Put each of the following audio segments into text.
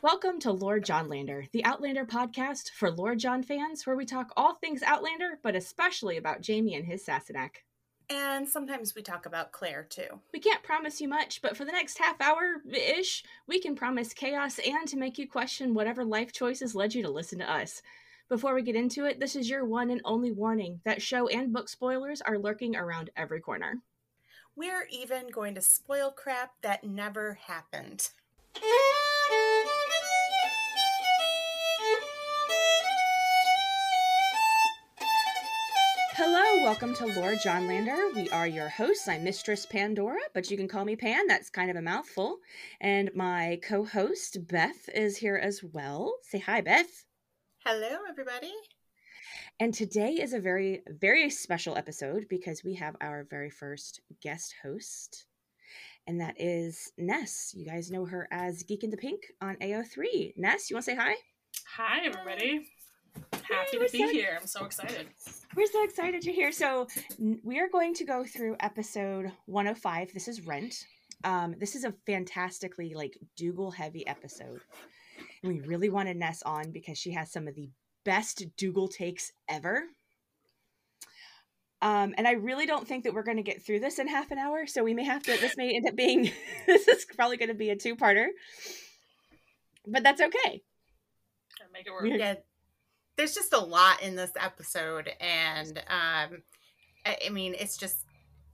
Welcome to Lord Johnlander, the Outlander podcast for Lord John fans, where we talk all things Outlander, but especially about Jamie and his Sassenach. And sometimes we talk about Claire too. We can't promise you much, but for the next half hour ish, we can promise chaos and to make you question whatever life choices led you to listen to us. Before we get into it, this is your one and only warning that show and book spoilers are lurking around every corner. We're even going to spoil crap that never happened. welcome to Lord Johnlander. We are your hosts. I'm Mistress Pandora, but you can call me Pan. That's kind of a mouthful. And my co host, Beth, is here as well. Say hi, Beth. Hello, everybody. And today is a very, very special episode because we have our very first guest host, and that is Ness. You guys know her as Geek in the Pink on AO3. Ness, you want to say hi? Hi, everybody. Happy to be so, here. I'm so excited. We're so excited you're here. So, we are going to go through episode 105. This is Rent. Um, this is a fantastically like Dougal heavy episode. And we really wanted Ness on because she has some of the best Dougal takes ever. Um, and I really don't think that we're going to get through this in half an hour. So we may have to, this may end up being, this is probably going to be a two parter. But that's okay. Make it work. Yeah, there's just a lot in this episode. And um, I, I mean, it's just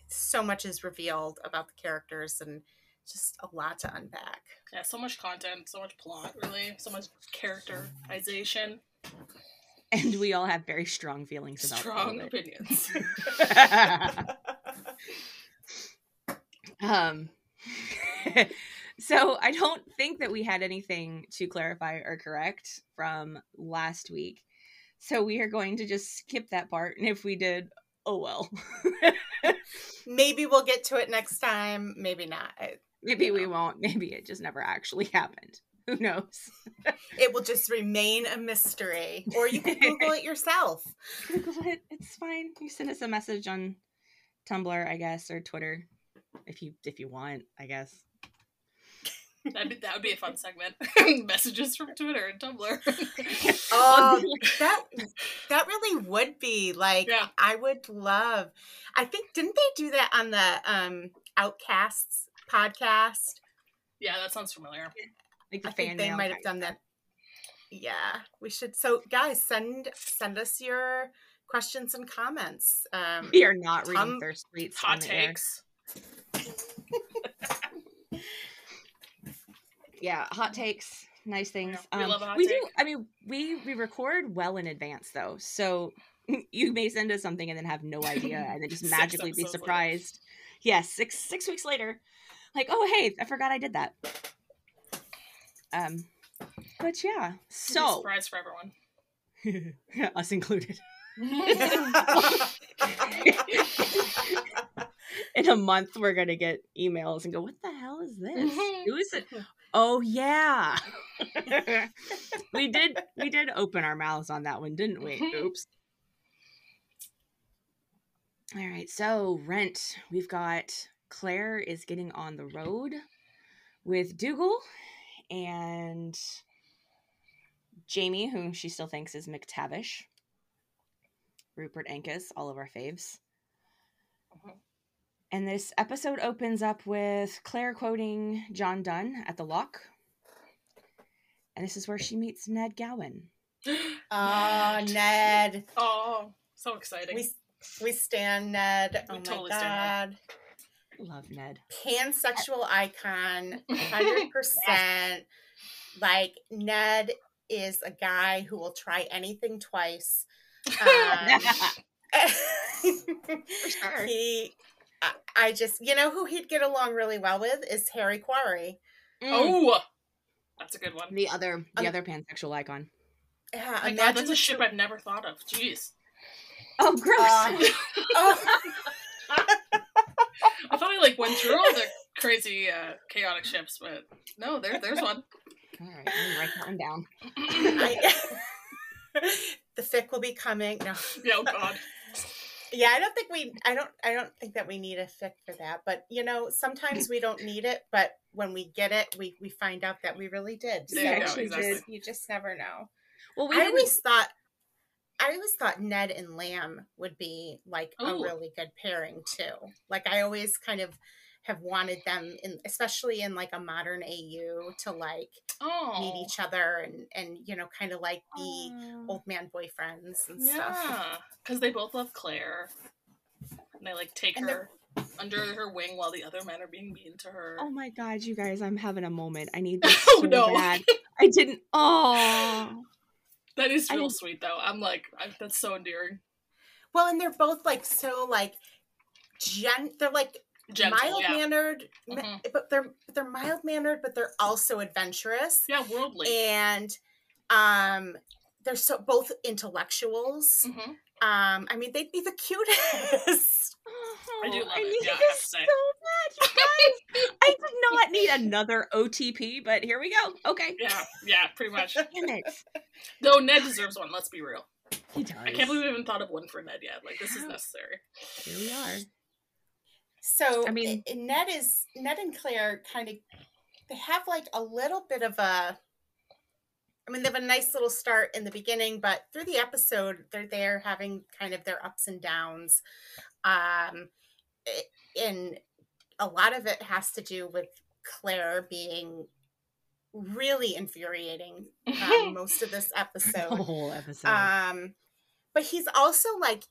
so much is revealed about the characters and just a lot to unpack. Yeah, so much content, so much plot, really, so much characterization and we all have very strong feelings about strong opinions. um, so I don't think that we had anything to clarify or correct from last week. So we are going to just skip that part, and if we did, oh well. maybe we'll get to it next time. Maybe not. Maybe we won't. Maybe it just never actually happened. Who knows? it will just remain a mystery. Or you can Google it yourself. Google it. It's fine. You send us a message on Tumblr, I guess, or Twitter, if you if you want. I guess. That'd be, that would be a fun segment. Messages from Twitter and Tumblr. oh, that that really would be like. Yeah. I would love. I think didn't they do that on the um Outcasts podcast? Yeah, that sounds familiar. Like the I fan think they might have done that. Yeah, we should. So, guys, send send us your questions and comments. Um, we are not Tom, reading their tweets. Hot takes. Yeah, hot takes. Nice things. Yeah, we um, love a hot we do. I mean, we we record well in advance though, so you may send us something and then have no idea, and then just magically be surprised. Yes, yeah, six six weeks later, like, oh hey, I forgot I did that. Um, but yeah, so surprise for everyone, us included. In a month, we're gonna get emails and go, "What the hell is this? Who is it?" Oh yeah, we did. We did open our mouths on that one, didn't we? Oops. All right, so rent. We've got Claire is getting on the road with Dougal and Jamie, whom she still thinks is McTavish, Rupert Angus, all of our faves. Uh-huh. And this episode opens up with Claire quoting John Donne at the lock. And this is where she meets Ned Gowan. Oh, Ned. Oh, so exciting. We, we stand Ned. We oh totally my God. Love Ned. Pansexual icon, 100%. like, Ned is a guy who will try anything twice. Um, For sure. He, I, I, just, you know who he'd get along really well with is Harry Quarry. Mm. Oh, that's a good one. The other, the um, other pansexual icon. Yeah, oh God, that's a ship I've never thought of. Jeez. Oh, gross. Uh, oh. I thought I like went through all the crazy uh, chaotic ships, but no, there there's one. All right, let me write that one down. I, the fic will be coming. No. Yeah, oh God. Yeah, I don't think we. I don't. I don't think that we need a fic for that. But you know, sometimes we don't need it. But when we get it, we we find out that we really did. There you go, So exactly. just- you just never know. Well, we I didn't- always thought. I always thought Ned and Lamb would be like a oh. really good pairing too. Like I always kind of have wanted them in especially in like a modern AU to like Oh, meet each other and and you know kind of like be Aw. old man boyfriends and stuff. because they both love Claire, and they like take And her under her wing while the other men are being mean to her. Oh my god, you guys, I'm having a moment. I need this Oh, so no. bad. I didn't. Oh, that is real didn't- sweet though. I'm like, I, that's so endearing. Well, and they're both like so like gen. They're like Gentle, mild yeah, mannered, Mhm. but they're they're mild mannered, but they're also adventurous. yeah, worldly. and um they're so both intellectuals hmm um i mean they'd be the cutest I do love I it, need yeah, I this to so you guys. I did not need another OTP, but here we go. Okay. Yeah, yeah, pretty much. Damn it. Though Ned deserves one. Let's be real. He does. I can't believe we haven't thought of one for Ned yet. Like this is necessary. Here we are. So I mean- ned is ned and claire kind of they have like a little bit of a i mean they have a nice little start in the beginning but through the episode they're there having kind of their ups and downs um i- and a lot of it has to do with claire being really infuriating um, most of this The episode whole episode. um but he's also like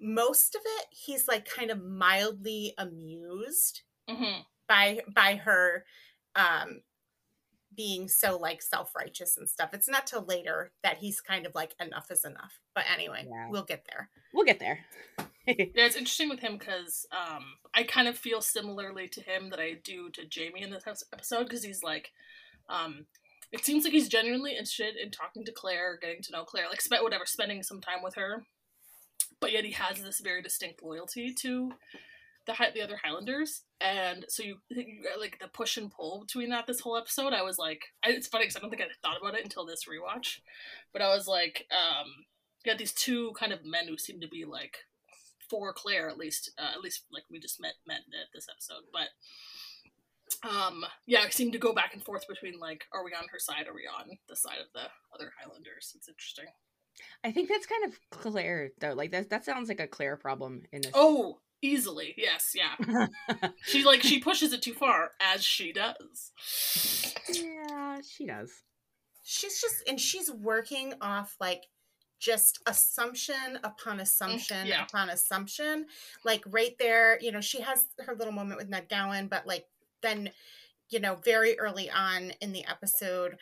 most of it he's like kind of mildly amused hmm by by her um being so like self-righteous and stuff. It's not till later that he's kind of like enough is enough. But anyway Yeah. we'll get there. We'll get there. Yeah, it's interesting with him because um, I kind of feel similarly to him that I do to Jamie in this episode because he's like, um, it seems like he's genuinely interested in talking to Claire, getting to know Claire, like spend whatever, spending some time with her, but yet he has this very distinct loyalty to the the other Highlanders, and so you, you like the push and pull between that this whole episode. I was like, it's funny because I don't think I thought about it until this rewatch, but I was like, um, you got these two kind of men who seem to be like for Claire at least, uh, at least like we just met met at this episode, but um yeah, I seem to go back and forth between like, are we on her side, are we on the side of the other Highlanders? It's interesting. I think that's kind of Claire though. Like that that sounds like a Claire problem in this. Oh, easily, yes, yeah. She like she pushes it too far, as she does. yeah, she does. she's just and she's working off like just assumption upon assumption yeah. upon assumption like right there you know she has her little moment with ned gowan but like then you know very early on in the episode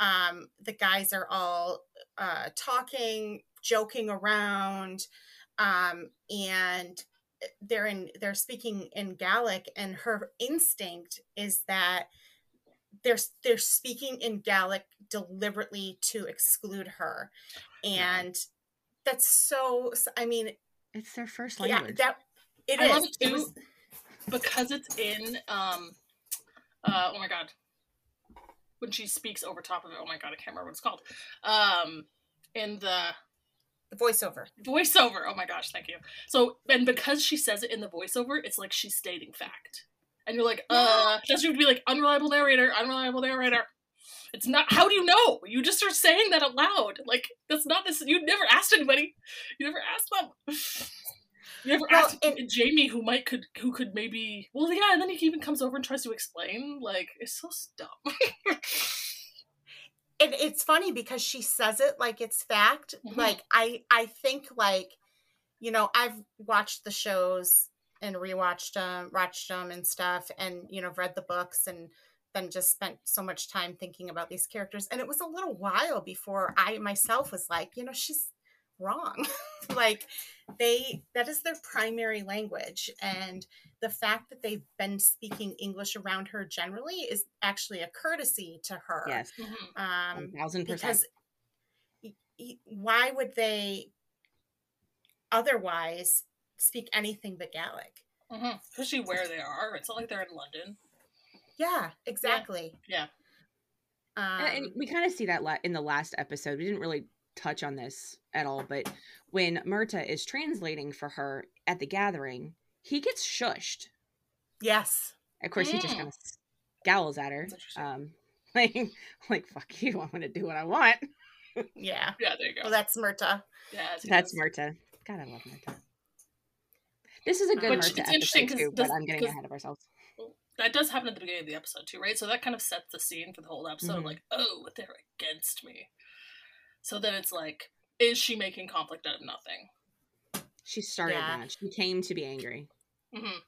um the guys are all uh talking joking around um and they're in they're speaking in Gaelic and her instinct is that they're they're speaking in Gaelic deliberately to exclude her, Yeah. and that's so. I mean, It's their first yeah, language. that it I is. love it It too. was- because it's in um uh oh my god when she speaks over top of it. Oh my god i can't remember what it's called. Um in the the voiceover. voiceover. Oh my gosh thank you. So and because she says it in the voiceover it's like she's stating fact. And you're like uh that's would be like unreliable narrator unreliable narrator. It's not how do you know? You just are saying that out loud. Like that's not this you never asked anybody. You never asked them you never Well, asked and- jamie who might could who could maybe well yeah and then he even comes over and tries to explain like it's so dumb And it's funny because she says it like it's fact. Mhm. Like I, I think like, you know, I've watched the shows and rewatched them, watched them and stuff, and you know, read the books and then just spent so much time thinking about these characters. And it was a little while before I myself was like, you know, she's wrong. like they that is their primary language and the fact that they've been speaking english around her generally is actually a courtesy to her yes, Mhm. um one thousand percent. because y- y- why would they otherwise speak anything but Gaelic? Mhm. especially where they are it's not like they're in london Yeah, exactly. yeah Um, And, and we kind of see that in the last episode. We didn't really touch on this at all, but when Murtagh is translating for her at the gathering, he gets shushed. Yes. Of course, he just Mm. kind of scowls at her. Um, like, like fuck you. I'm gonna do what I want. Yeah. Yeah, there you go. Well, that's Murtagh. yeah, it's- That's Murtagh. God, I love Murtagh. This is a good But Murtagh it's episode too, does- but I'm getting ahead of ourselves. that does happen at the beginning of the episode too, right? So that kind of sets the scene for the whole episode. Mhm. Like, oh, they're against me. So then it's like, is she making conflict out of nothing? She started Yeah. that. She came to be angry. hmm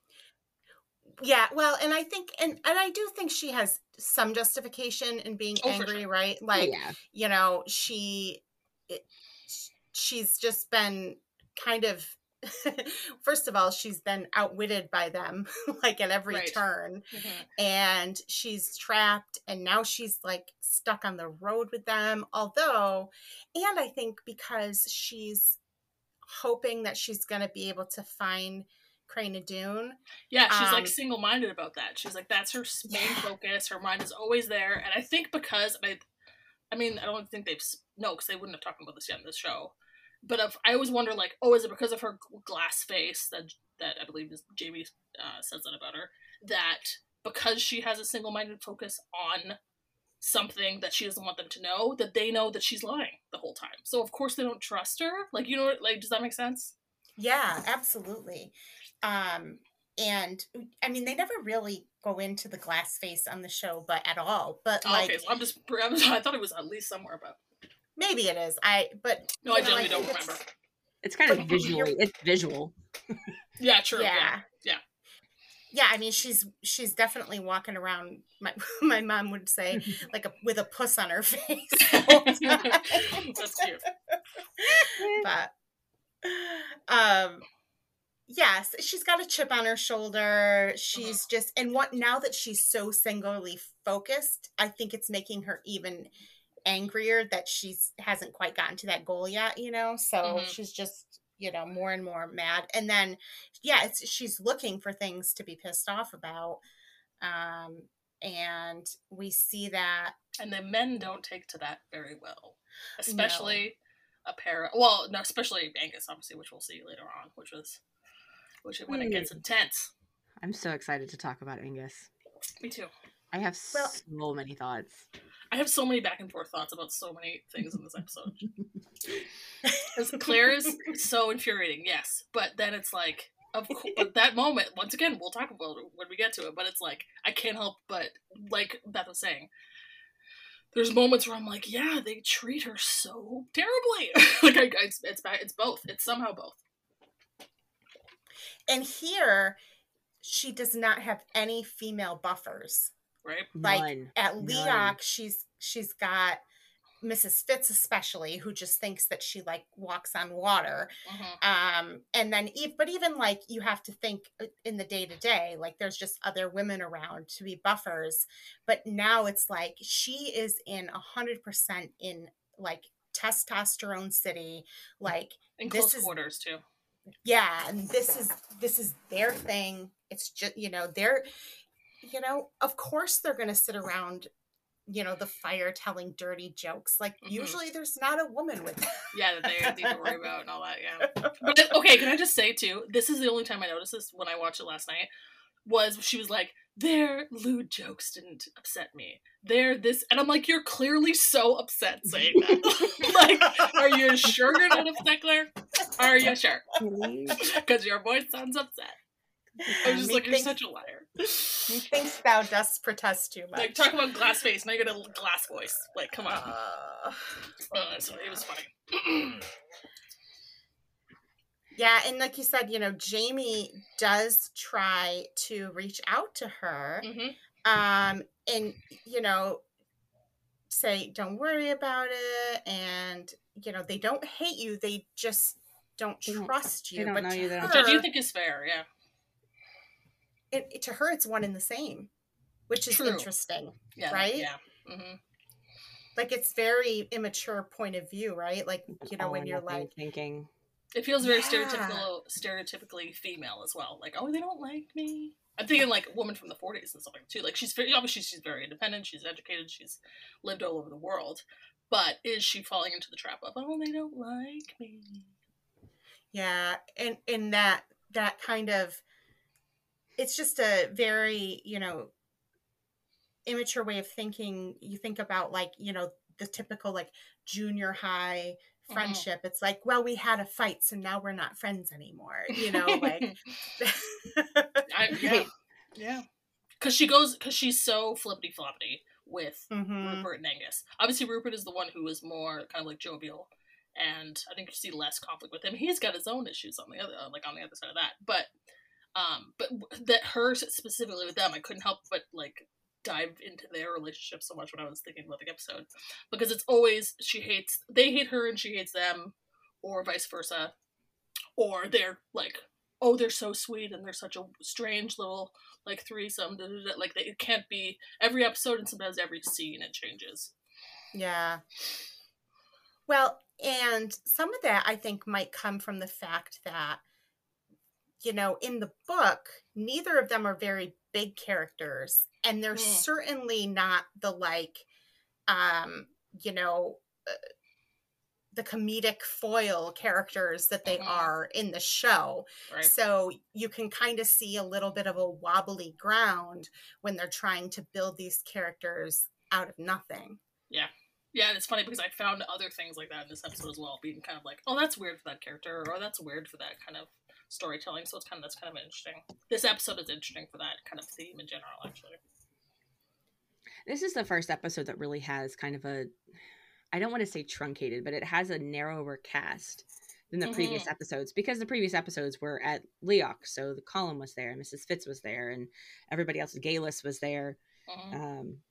Yeah, well, and I think and and I do think she has some justification in being Oh, angry, sure. right? Like, yeah, you know, she it, she's just been kind of first of all, she's been outwitted by them like at every Right. turn hmm and she's trapped and now she's like stuck on the road with them although and i think because she's hoping that she's going to be able to find Craigh na Dun. Yeah, she's Um, like single minded about that. She's like that's her main Yeah. focus. Her mind is always there, and I think because I, I mean, I don't think they've no, because they wouldn't have talked about this yet in this show. But if, I always wonder, like, oh, is it because of her glass face that that I believe is Jamie uh, says that about her that because she has a single minded focus on something that she doesn't want them to know that they know that she's lying the whole time. So of course they don't trust her. Like you know, like does that make sense? Yeah, absolutely. Um, and I mean, they never really go into the glass face on the show, but at all. But Oh, like, okay, so I'm just I'm, I thought it was at least somewhere, but maybe it is. I but no, I you know, genuinely don't think it's- remember. It's kind of But visually. It's visual. Yeah, true. Yeah. Yeah. Yeah. Yeah, I mean, she's she's definitely walking around. My my mom would say like a with a puss on her face. the whole time. That's cute. but um yes she's got a chip on her shoulder she's just and what now that she's so singularly focused i think it's making her even angrier that she's hasn't quite gotten to that goal yet you know so Mhm. she's just you know more and more mad and then yeah it's she's looking for things to be pissed off about um and we see that And the men don't take to that very well, especially a pair. Well, no, especially Angus, obviously, which we'll see later on, which was which when it gets intense. I'm so excited to talk about Angus. Me too. I have Well- so many thoughts. I have so many back and forth thoughts about so many things in this episode. Claire is so infuriating, yes, but then it's like, of course, but that moment, once again, we'll talk about it when we get to it. But it's like I can't help but, like Beth was saying, there's moments where I'm like, yeah, they treat her so terribly. like I, it's it's it's both. It's somehow both. and here she does not have any female buffers Right? like None. at None. Leoch, she's she's got Mrs. Fitz especially, who just thinks that she like walks on water. Mhm. Um, and then but even like you have to think uh, in the day to day, like there's just other women around to be buffers. But now it's like she is in a hundred percent in like testosterone city, like In This close is- quarters too. yeah and this is this is their thing it's just you know they're you know of course they're gonna sit around you know the fire telling dirty jokes like Mhm. usually there's not a woman with them. Yeah, that they need to worry about and all that. Yeah. But okay, can I just say too? This is the only time I noticed this when I watched it last night. Was she was like, "Their lewd jokes didn't upset me. They're this," and I'm like, "You're clearly so upset saying that. like, are you sure you're not upset, Claire? Are you sure? Because your voice sounds upset." I was just like, "You're such a liar." methinks thou dost protest too much Like, talk about glass face. Now you got a glass voice. Like, come on. Uh, Uh, so it was funny. yeah and like you said you know jamie does try to reach out to her hmm um and you know say don't worry about it and you know they don't hate you they just don't They don't- trust you they don't but know you, they don't Which I do think is fair. Yeah. It, it- to her it's one and the same which is True. interesting Yeah. Right? Yeah. hmm like it's very immature point of view right like you know All when you're like thinking. It feels very Yeah. stereotypical, stereotypically female as well. Like, oh, they don't like me. I'm thinking like a woman from the 40s and stuff like too. Like, she's very obviously she's very independent. She's educated. She's lived all over the world. but is she falling into the trap of oh they don't like me? Yeah, and in that that kind of it's just a very, you know, immature way of thinking. You think about like, you know, the typical like junior high Mhm. friendship. It's like, well, we had a fight, so now we're not friends anymore. You know, like I, yeah, yeah. Because she goes, because she's so flippity floppity with Mhm. Rupert and Angus. Obviously, Rupert is the one who is more kind of like jovial, and I think you see less conflict with him. He's got his own issues on the other, uh, like on the other side of that. But, um, but that her specifically with them, I couldn't help but like dive into their relationship so much when I was thinking about the episode because it's always she hates they hate her and she hates them, or vice versa, or they're like oh they're so sweet and they're such a strange little like threesome da, da, da. like it can't be every episode and sometimes every scene it changes Yeah. Well, and some of that I think might come from the fact that, you know, in the book, neither of them are very big characters, and they're Mm. certainly not the like, um, you know, uh, the comedic foil characters that they Mhm. are in the show. right So you can kind of see a little bit of a wobbly ground when they're trying to build these characters out of nothing. yeah and it's funny because i found other things like that in this episode as well being kind of like oh that's weird for that character or that's weird for that kind of storytelling so it's kind of that's kind of interesting this episode is interesting for that kind of theme in general actually This is the first episode that really has kind of a I don't want to say truncated, but it has a narrower cast than the previous episodes because the previous episodes were at Leoch, so the Colum was there, and Mrs. Fitz was there, and everybody else, Geillis was there. Mhm. Um,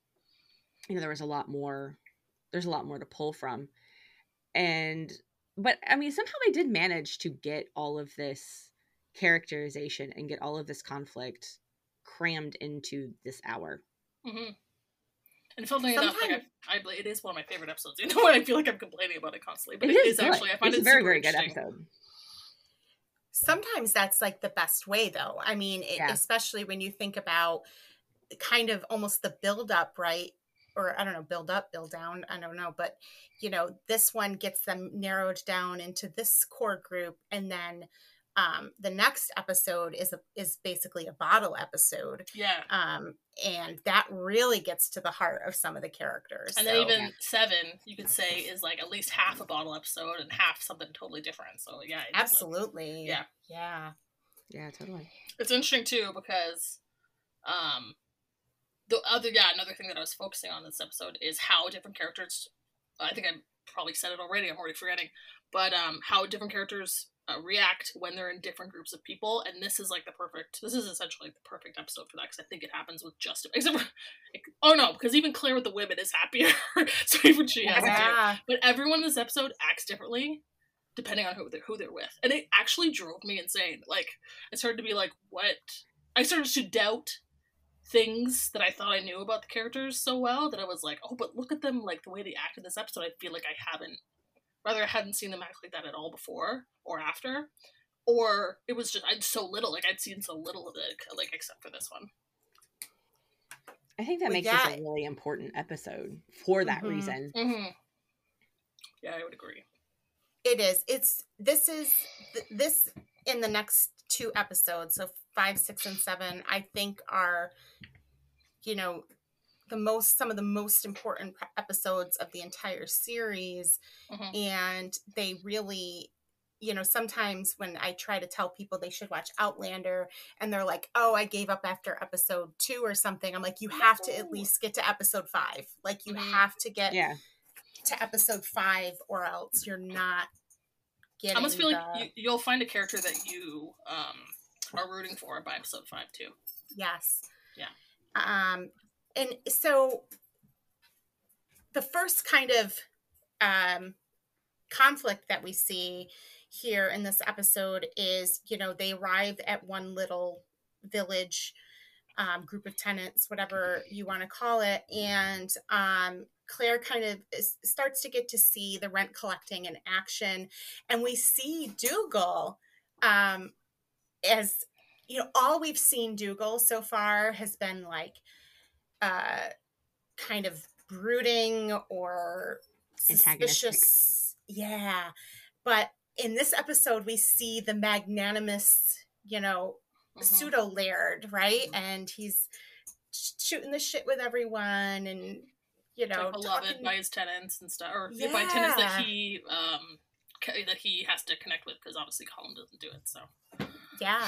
you know, there was a lot more. There's a lot more to pull from, and but I mean, somehow they did manage to get all of this characterization and get all of this conflict crammed into this hour. Mhm. And funnily enough, like I, I, it is one of my favorite episodes. You know, what? I feel like I'm complaining about it constantly, but it is, good. actually. I find it's it a very, very good episode. sometimes that's like the best way though i mean it, Yeah. especially when you think about kind of almost the build up right or i don't know build up build down i don't know but you know this one gets them narrowed down into this core group and then um the next episode is a is basically a bottle episode Yeah. um and that really gets to the heart of some of the characters And then even seven, you could say, is like at least half a bottle episode and half something totally different. So yeah, it's like- absolutely Yeah. yeah Yeah, totally. it's interesting too because um the other yeah another thing that i was focusing on this episode is how different characters i think i probably said it already i'm already forgetting but um how different characters uh, react when they're in different groups of people and this is like the perfect this is essentially the perfect episode for that because i think it happens with just except for oh no because even claire with the women is happier so even she has it. Too yeah. But everyone in this episode acts differently depending on who they're, who they're with. And it actually drove me insane like i started to be like what i started to doubt things that i thought i knew about the characters so well that i was like oh but look at them like the way they act in this episode i feel like i haven't rather i hadn't seen them act like that at all before or after or it was just i'd so little like i'd seen so little of it like except for this one I think that Well, makes yeah. this a really important episode for that Mhm. reason. mm-hmm. yeah i would agree It is. It's this is th- this in the next two episodes, so five, six, and seven. I think are, you know, the most some of the most important episodes of the entire series, Mhm. and they really. You know, sometimes when I try to tell people they should watch Outlander and they're like, oh, I gave up after episode two or something, I'm like, you have to at least get to episode five. Like, you Mhm. have to get Yeah. to episode five or else you're not getting I almost feel the, like you, you'll find a character that you um, are rooting for by episode five too. yes Yeah. um and so the first kind of um conflict that we see here in this episode is you know they arrive at one little village um, group of tenants whatever you want to call it and um, claire kind of is, starts to get to see the rent collecting in action. And we see dougal um, as you know all we've seen dougal so far has been like uh kind of brooding or suspicious. Yeah. But in this episode, we see the magnanimous, you know, mm-hmm. pseudo laird, right? And he's shooting the shit with everyone and, you know, like beloved talking... by his tenants and stuff, or yeah. by tenants that he, um, that he has to connect with because obviously Colum doesn't do it. So, yeah.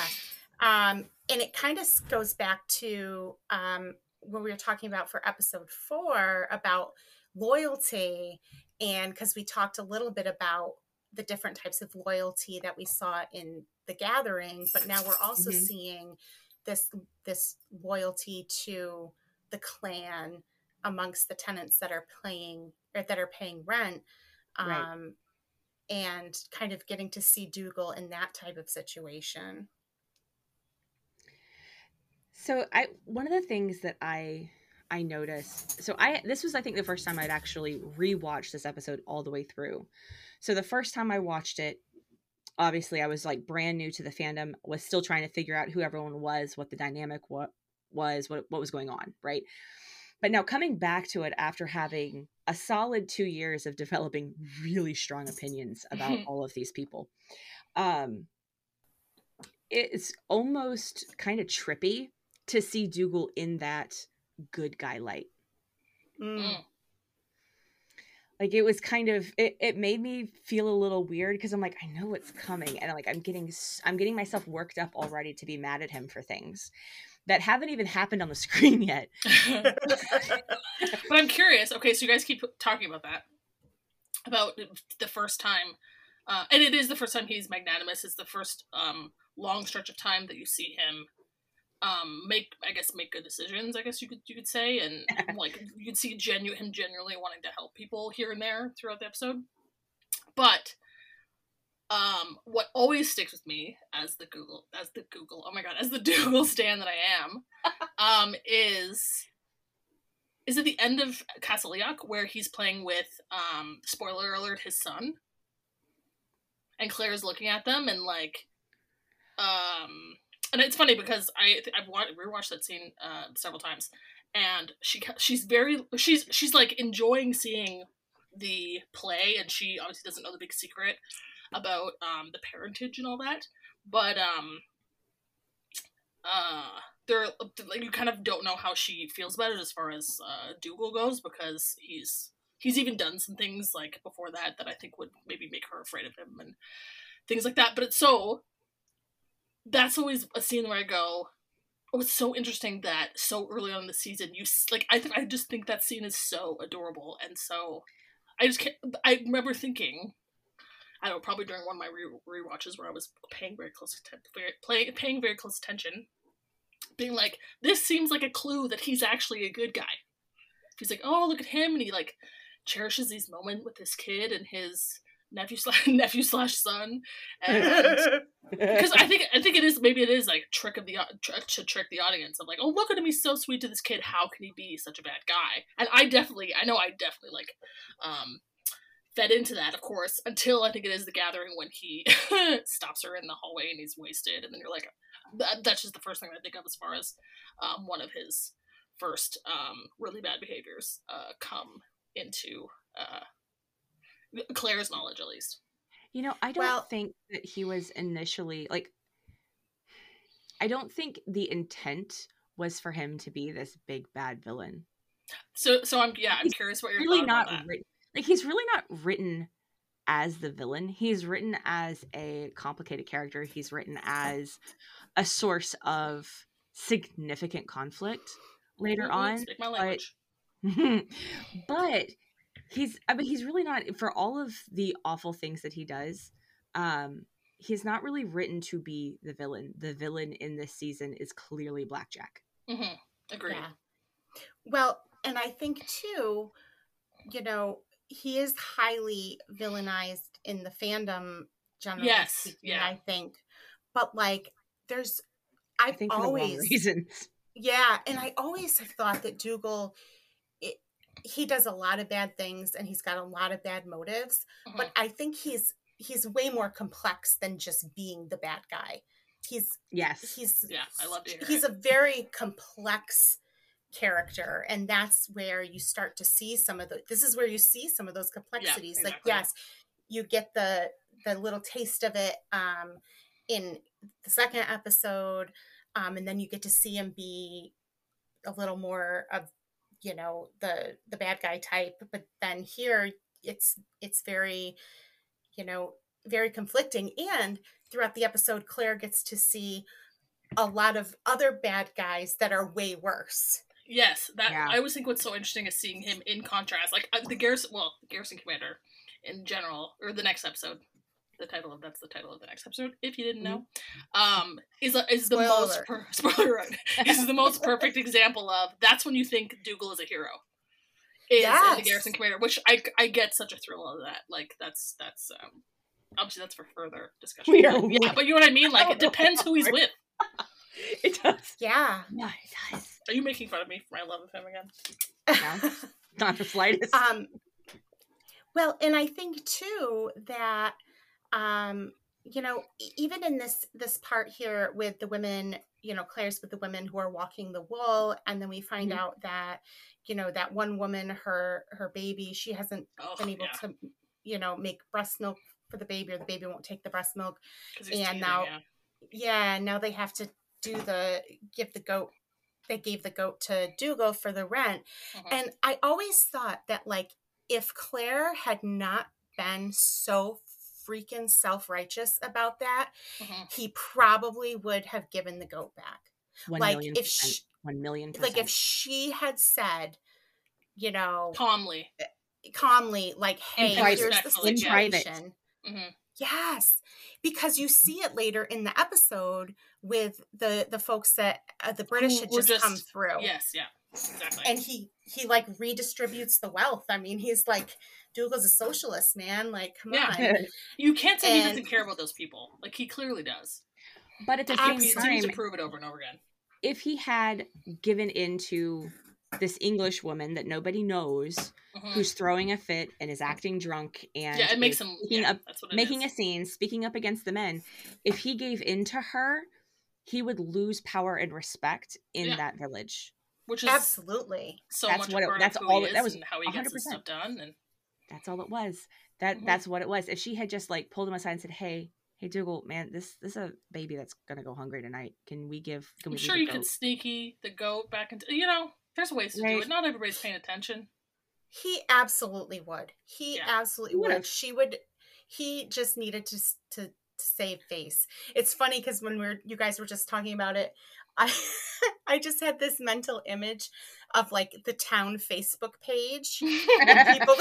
Um, and it kind of goes back to um, what we were talking about for episode four about loyalty and because we talked a little bit about the different types of loyalty that we saw in the gathering but now we're also mm-hmm. seeing this this loyalty to the clan amongst the tenants that are paying or that are paying rent um, right. and kind of getting to see dougal in that type of situation so i one of the things that i I noticed. So I this was I think the first time I'd actually rewatched this episode all the way through. So the first time I watched it, obviously I was like brand new to the fandom, was still trying to figure out who everyone was, what the dynamic what was, what what was going on, right? But now coming back to it after having a solid 2 years of developing really strong opinions about all of these people. Um it's almost kind of trippy to see Dougal in that good guy light. Mm. mm. Like it was kind of it, it made me feel a little weird because I'm like I know what's coming and like I'm getting I'm getting myself worked up already to be mad at him for things that haven't even happened on the screen yet. but I'm curious. Okay, so you guys keep talking about that about the first time, uh, and it is the first time he's magnanimous. It's the first um, long stretch of time that you see him um make i guess make good decisions i guess you could you could say and like you could see genu- him genuinely wanting to help people here and there throughout the episode. But um what always sticks with me as the google as the google oh my god as the google stand that i am um is is at the end of Castle Leoch where he's playing with um spoiler alert his son? And claire's looking at them and like um and it's funny because I I've watched, rewatched that scene uh, several times, and she she's very she's she's like enjoying seeing the play, and she obviously doesn't know the big secret about um, the parentage and all that, but um, uh, there like you kind of don't know how she feels about it as far as uh, Dougal goes because he's he's even done some things like before that that I think would maybe make her afraid of him and things like that. But it's so that's always a scene where I go, "Oh, it's so interesting that so early on in the season you like." I think I just think that scene is so adorable, and so I just can't. I remember thinking, I don't know, probably during one of my re- rewatches where I was paying very close attention, paying very close attention, being like, "This seems like a clue that he's actually a good guy." He's like, "Oh, look at him," and he like cherishes these moments with his kid and his nephew slash nephew slash son, because I think I think it is maybe it is like a trick of the to trick the audience of like oh look at him he's so sweet to this kid how can he be such a bad guy? And I definitely I know I definitely like um fed into that of course until I think it is the gathering when he stops her in the hallway and he's wasted and then you're like that, that's just the first thing I think of as far as um, one of his first um, really bad behaviors uh, come into uh, Claire's knowledge, at least. You know, I don't well, think that he was initially like. I don't think the intent was for him to be this big bad villain. So, so I'm yeah, I'm he's curious what you're really not written, like he's really not written as the villain. He's written as a complicated character. He's written as a source of significant conflict later mm-hmm, on. But, but he's I mean he's really not for all of the awful things that he does um he's not really written to be the villain. The villain in this season is clearly blackjack. Mm-hmm. agree yeah. well and i think too you know he is highly villainized in the fandom generally yes. speaking, yeah. I think. But like there's i've always reasons. Yeah and i always have thought that dougal he does a lot of bad things and he's got a lot of bad motives mm-hmm. but i think he's he's way more complex than just being the bad guy he's yes he's yeah i love it he's a very complex character and that's where you start to see some of the this is where you see some of those complexities exactly. like yes you get the the little taste of it um in the second episode um and then you get to see him be a little more of you know the the bad guy type but then here it's it's very you know very conflicting and throughout the episode claire gets to see a lot of other bad guys that are way worse Yes, that Yeah. I always think what's so interesting is seeing him in contrast, like uh, the Garrison. Well, the Garrison Commander in general, or the next episode. The title of that's the title of the next episode. If you didn't know, um, is a- is the Spoiler most per, spoiler alert, is the most perfect example of that's when you think Dougal is a hero. Is in the Garrison Commander, which I I get such a thrill out of that. Like that's that's um obviously that's for further discussion. We are but yeah, but you know what I mean. Like it depends who he's with. It does. yeah No, it does. Are you making fun of me for my love of him again? No. Not the slightest. um well and i think too that um you know even in this this part here with the women you know claire's with the women who are walking the wool and then we find Mhm. out that you know that one woman her her baby she hasn't Oh, been able yeah, to you know make breast milk for the baby or the baby won't take the breast milk, and teething, now- yeah. yeah now they have to do the give the goat they gave the goat to dougal for the rent Mhm. and I always thought that, like, if Claire had not been so freaking self righteous about that, Mhm. he probably would have given the goat back. One like, million if percent. she, One million percent. like, if she had said, you know, calmly. calmly, like, hey, here's the Respectfully, in yeah. private. situation. hmm Yes, because you see it later in the episode with the the folks that uh, the British had were just, come through. Yes, yeah, exactly. and he he like redistributes the wealth. I mean, he's like Dougal's a socialist, man. Like, come Yeah. on. you can't say he doesn't care about those people. Like he clearly does. but at the He same Absolutely. continues time, to prove it over and over again. if he had given in to this English woman that nobody knows, Mhm. who's throwing a fit and is acting drunk and yeah, it makes him. speaking Yeah, up, that's what it making is. a scene, speaking up against the men. If he gave in to her, he would lose power and respect in Yeah. that village. which is Absolutely. so That's much what it- that's all he it- is that was how he gets his 100%. stuff done. And That's all it was. That Mhm. that's what it was. If she had just like pulled him aside and said, "Hey, hey, Dougal, man, this this is a baby that's gonna go hungry tonight. Can we give? Can I'm we sure you the could sneaky the goat back into. You know, there's ways to do it. Not everybody's paying attention. He absolutely would. He Yeah. absolutely He would. She would. He just needed to to, to save face. It's funny because when we're you guys were just talking about it, I I just had this mental image of like the town Facebook page people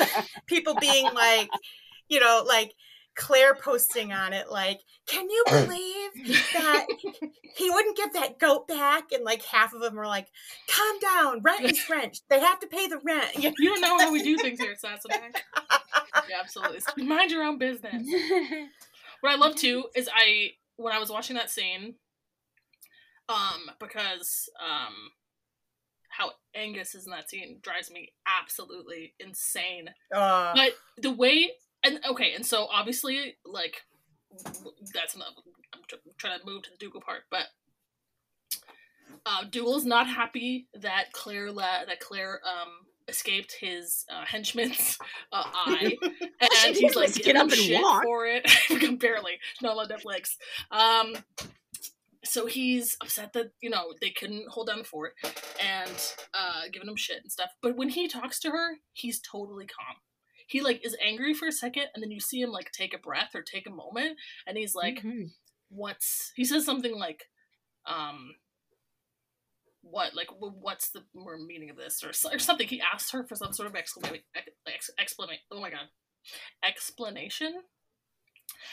people being like, you know, like Claire posting on it like, "Can you believe that he wouldn't give that goat back?" And like half of them are like, "Calm down, rent is rent. They have to pay the rent." You don't know how we do things here at Sassenach. yeah, absolutely. Mind your own business. What I love too is I when I was watching that scene, um, because um, Angus is in that scene drives me absolutely insane. Uh, But the way and okay, and so obviously like that's enough. I'm tr- trying to move to the Dougal part, but uh, Dougal's not happy that Claire la- that Claire um escaped his uh, henchman's uh, eye, and he's like get up and walk. for it. Barely, not on Netflix. Um, so he's upset that you know they couldn't hold down the fort and uh, giving him shit and stuff. But when he talks to her, he's totally calm. He like is angry for a second, and then you see him like take a breath or take a moment, and he's like, Mhm. what's he says something like um what like what's the more meaning of this or, or something he asks her for some sort of exclamation ex, explanation oh my god explanation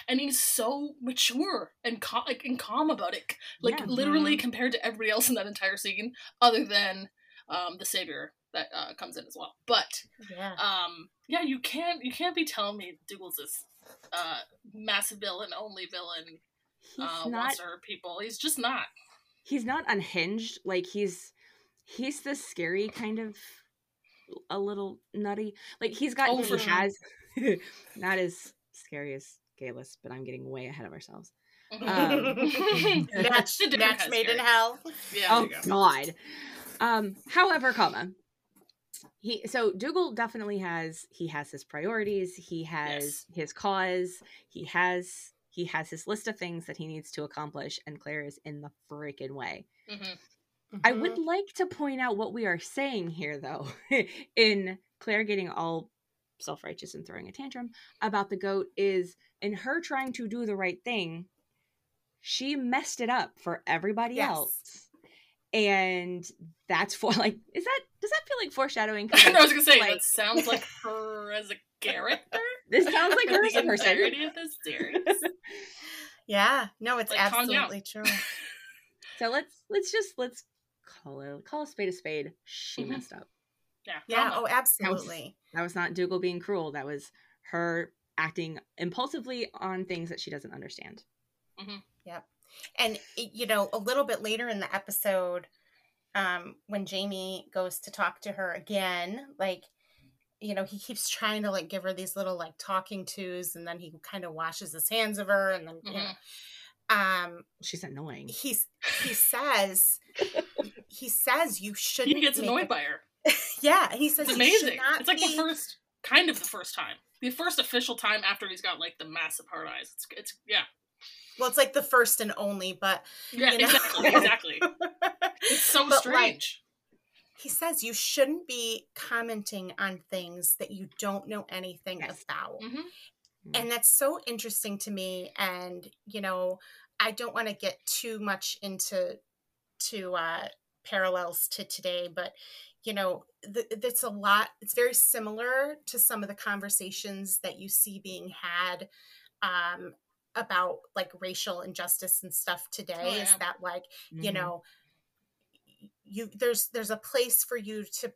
and he's so mature and, cal- like, and calm about it like Yeah. literally compared to everybody else in that entire scene other than um the savior that uh, comes in as well but yeah. um yeah you can't you can't be telling me dougal's this uh massive villain only villain he's uh not. people he's just not He's not unhinged. Like he's he's the scary kind of a little nutty. Like he's got Oh, he sure. has not as scary as Geillis, but I'm getting way ahead of ourselves. Um, match, match made in hell. yeah oh go. God. Um, however, comma he so Dougal definitely has he has his priorities, he has Yes. his cause, he has he has his list of things that he needs to accomplish, and Claire is in the freaking way. hmm I Mhm. would like to point out what we are saying here, though, in Claire getting all self righteous and throwing a tantrum about the goat is in her trying to do the right thing, she messed it up for everybody Yes. else. And that's for like, is that does that feel like foreshadowing? I was gonna say like- that sounds like her as a character. This sounds like her as a person. of this series. Yeah, no, it's Like, absolutely true. So let's let's just let's call it call a spade a spade. She Mhm. messed up. Yeah. Yeah, drama. oh, absolutely. That was not Dougal being cruel. That was her acting impulsively on things that she doesn't understand. Yep. And you know, a little bit later in the episode, um, when Jamie goes to talk to her again, like, you know, he keeps trying to like give her these little like talking tos, and then he kind of washes his hands of her, and then you know, um, She's annoying. he's he says he says you shouldn't. He gets annoyed a- by her. Yeah, and he says It's you should amazing. not It's like be- the first, kind of the first time, the first official time after he's got like the massive hard eyes. It's, it's yeah, Well, it's like the first and only, but yeah, You know? exactly, exactly. It's so But, like, strange. he says you shouldn't be commenting on things that you don't know anything Yes. about. hmm And that's so interesting to me. And, you know, I don't want to get too much into to uh parallels to today, but you know, th- that's a lot. It's very similar to some of the conversations that you see being had um, about like racial injustice and stuff today. Oh, Is that like you Mhm. know you there's there's a place for you to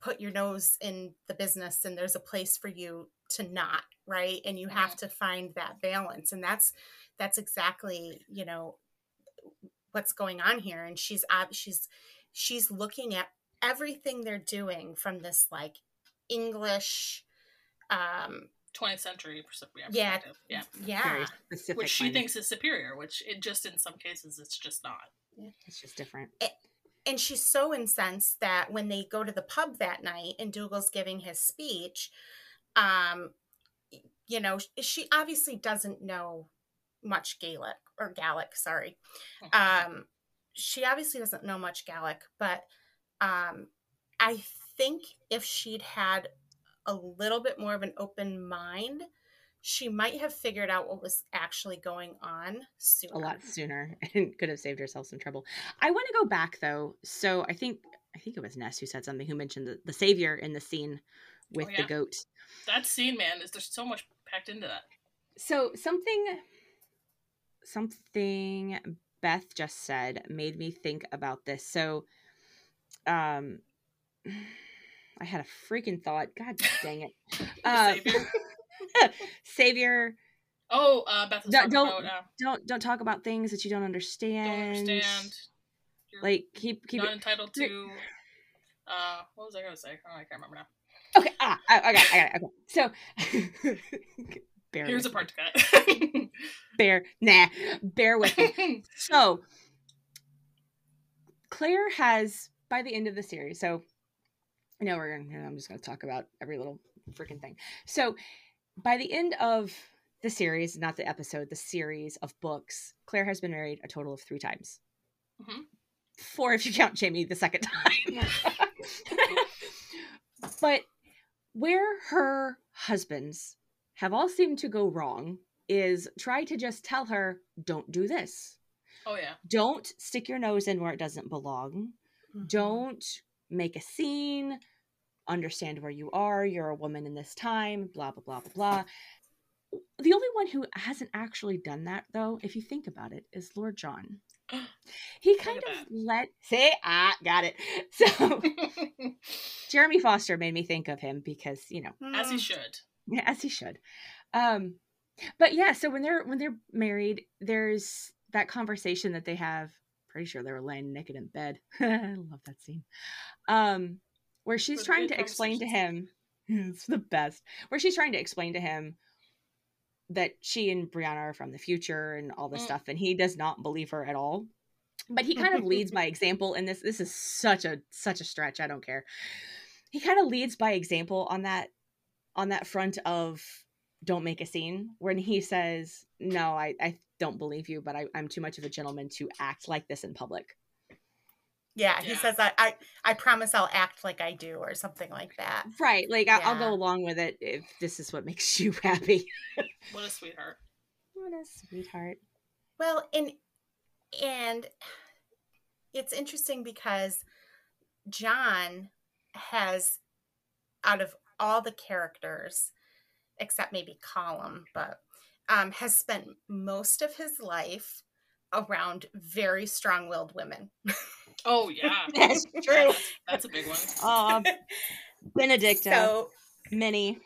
put your nose in the business and there's a place for you to not right and you have to find that balance and that's that's exactly you know what's going on here and she's she's she's looking at everything they're doing from this like english um 20th century perspective. Yeah. yeah. yeah Very specific. Which she lens. thinks is superior, which it just in some cases it's just not. it's just different. and she's so incensed that when they go to the pub that night and Dougal's giving his speech, um, you know, she obviously doesn't know much Gaelic or Gaelic, sorry. Um, she obviously doesn't know much Gaelic, but um, I think if she'd had a little bit more of an open mind, she might have figured out what was actually going on sooner. a lot sooner and could have saved herself some trouble. I want to go back though. So I think I think it was Ness who said something who mentioned the, the savior in the scene with Oh, the goat. that scene, man, is there's so much packed into that. So something something Beth just said made me think about this. So um I had a freaking thought. God dang it. The Uh, savior. savior, Oh, uh, Beth talking don't- about uh, don't don't talk about things that you don't don't understand. understand. You're Like keep keep not it entitled to. Uh, what was I gonna say? Oh, I can't remember now. Okay, ah, I, I got it, I got it. Okay. So bear Here's a part me. to cut. Bear nah, bear with me. So Claire has by the end of the series, so I know we're gonna I'm just gonna talk about every little freaking thing. So by the end of the series, not the episode, the series of books, Claire has been married a total of three times. Mhm. Four if you count Jamie the second time. but where her husbands have all seemed to go wrong is try to just tell her, don't do this. oh yeah. Don't stick your nose in where it doesn't belong. Mhm. Don't make a scene. Understand where you are. You're a woman in this time, blah, blah, blah, blah, blah. The only one who hasn't actually done that, though, if you think about it, is Lord John. He kind of let say, ah, got it. So Jeremy Foster made me think of him because, you know, As he Mm. should. yeah, as he should. Um, but yeah, so when they're when they're married, there's that conversation that they have. Pretty sure they were laying naked in bed. I love that scene. Um, where she's trying to explain to him, it's the best. Where she's trying to explain to him that she and Brianna are from the future and all this Mm. stuff, and he does not believe her at all. but he kind of leads by example in this this is such a such a stretch i don't care he kind of leads by example on that on that front of don't make a scene when he says no i i don't believe you but I, i'm too much of a gentleman to act like this in public yeah, he Yeah. says I, I I promise I'll act like I do or something like that. right like I, i'll go along with it if this is what makes you happy What a sweetheart. what a sweetheart Well, and and it's interesting because John has out of all the characters except maybe Colum, but um, has spent most of his life around very strong-willed women. Oh yeah. that's Yeah, true that's, that's a big one. uh, benedicta So minnie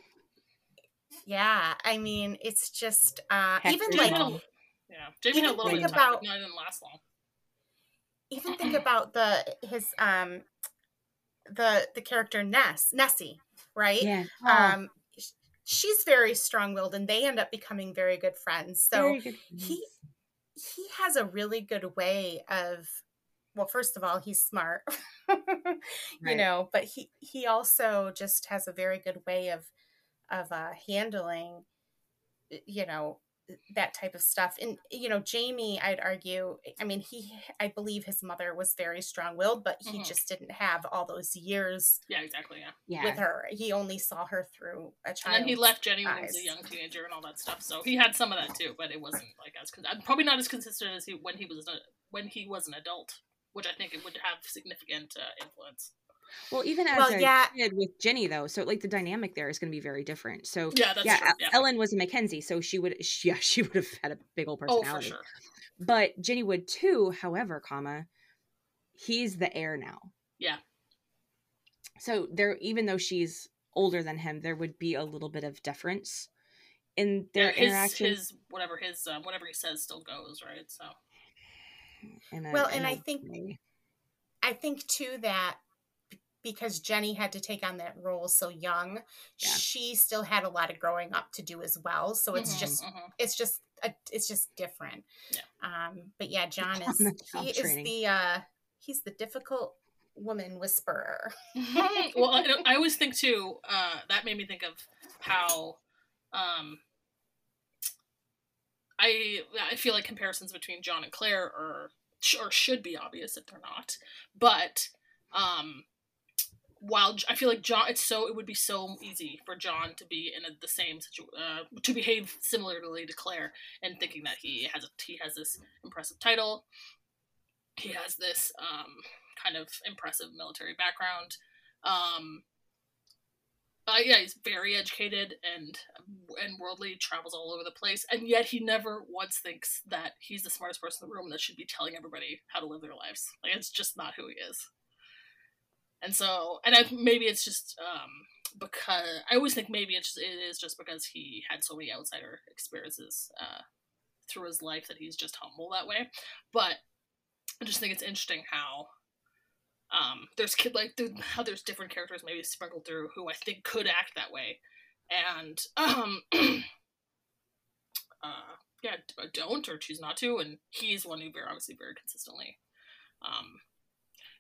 yeah, I mean, it's just uh, Hector even Jamie like had a, yeah, Jamie had a Even little bit think of time, about- but no, it didn't last long. even think about the his um the the character Ness Nessie, right? yeah Oh, Um, sh- she's very strong-willed, and they end up becoming very good friends. So good he he has a really good way of well first of all he's smart you Right. know but he he also just has a very good way of of uh handling you know that type of stuff and you know jamie i'd argue i mean he i believe his mother was very strong-willed but he Mhm. just didn't have all those years Yeah, exactly. Yeah, yeah with her he only saw her through a child and then he left Jenny when he was a young teenager and all that stuff. So he had some of that too, but it wasn't like as con- probably not as consistent as he when he was a, when he was an adult, which I think it would have significant uh, influence. Well, even as Well, a yeah. kid with Jenny, though, so like the dynamic there is going to be very different. So Yeah, that's yeah, true. El- Yeah. Ellen was a Mackenzie, so she would, she, yeah, she would have had a big old Oh, personality. for sure. But Jenny would too. However, comma, he's the heir now. Yeah. So there, even though she's older than him, there would be a little bit of difference in their Yeah, his interaction. his whatever his um, whatever he says still goes, right? So in a- Well, in and I think- way. I think too that b- because Jenny had to take on that role so young, Yeah. she still had a lot of growing up to do as well. So it's Mhm, just mhm. it's just a, it's just different. Yeah. Um but yeah, John is he is the uh he's the difficult woman whisperer. well, I, I always think too. Uh, that made me think of how um, I I feel like comparisons between John and Claire are or should be obvious if they're not, but um, while I feel like John, it's so it would be so easy for John to be in a, the same situ- uh, to behave similarly to Claire and thinking that he has a, he has this impressive title, he has this um, kind of impressive military background. Um, uh, yeah, he's very educated and and worldly, travels all over the place, and yet he never once thinks that he's the smartest person in the room that should be telling everybody how to live their lives. Like it's just not who he is. And so, and I maybe it's just um, because I always think maybe it's it is just because he had so many outsider experiences uh, through his life that he's just humble that way. But I just think it's interesting how um, there's kid like how there's different characters maybe sprinkled through who I think could act that way, and um, uh, yeah, don't or choose not to, and he's one who very obviously very consistently um,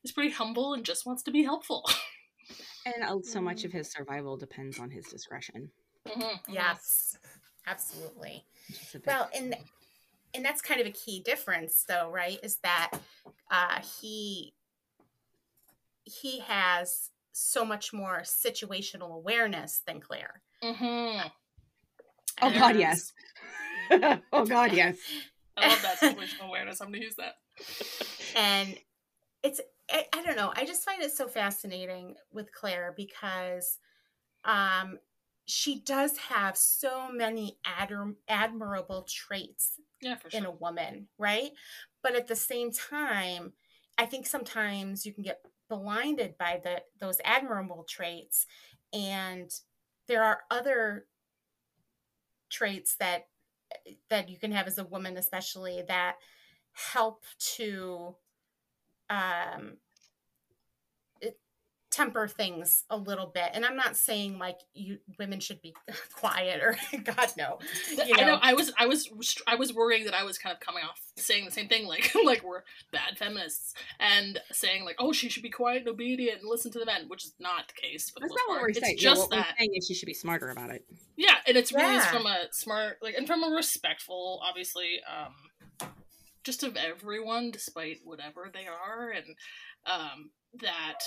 is pretty humble and just wants to be helpful. and so much Mm. of his survival depends on his discretion. Mhm, mhm. Yes. Absolutely. which is a big- Well, and and that's kind of a key difference though, right? Is that uh he he has so much more situational awareness than Claire. Mhm. oh God, yes. oh God, yes. I love that situational awareness. I'm gonna use that. and it's I, I don't know i just find it so fascinating with claire because um she does have so many adm- admirable traits Yeah, in a woman right? But at the same time i think sometimes you can get blinded by the those admirable traits and there are other traits that that you can have as a woman especially that help to um temper things a little bit and i'm not saying like you women should be quiet or god no you know? i know i was i was i was worrying that i was kind of coming off saying the same thing like like we're bad feminists and saying like oh she should be quiet and obedient and listen to the men which is not the case that's not what we're it's saying just yeah, what that we're saying is she should be smarter about it yeah and it's really yeah. from a smart like and from a respectful obviously um just of everyone despite whatever they are and um that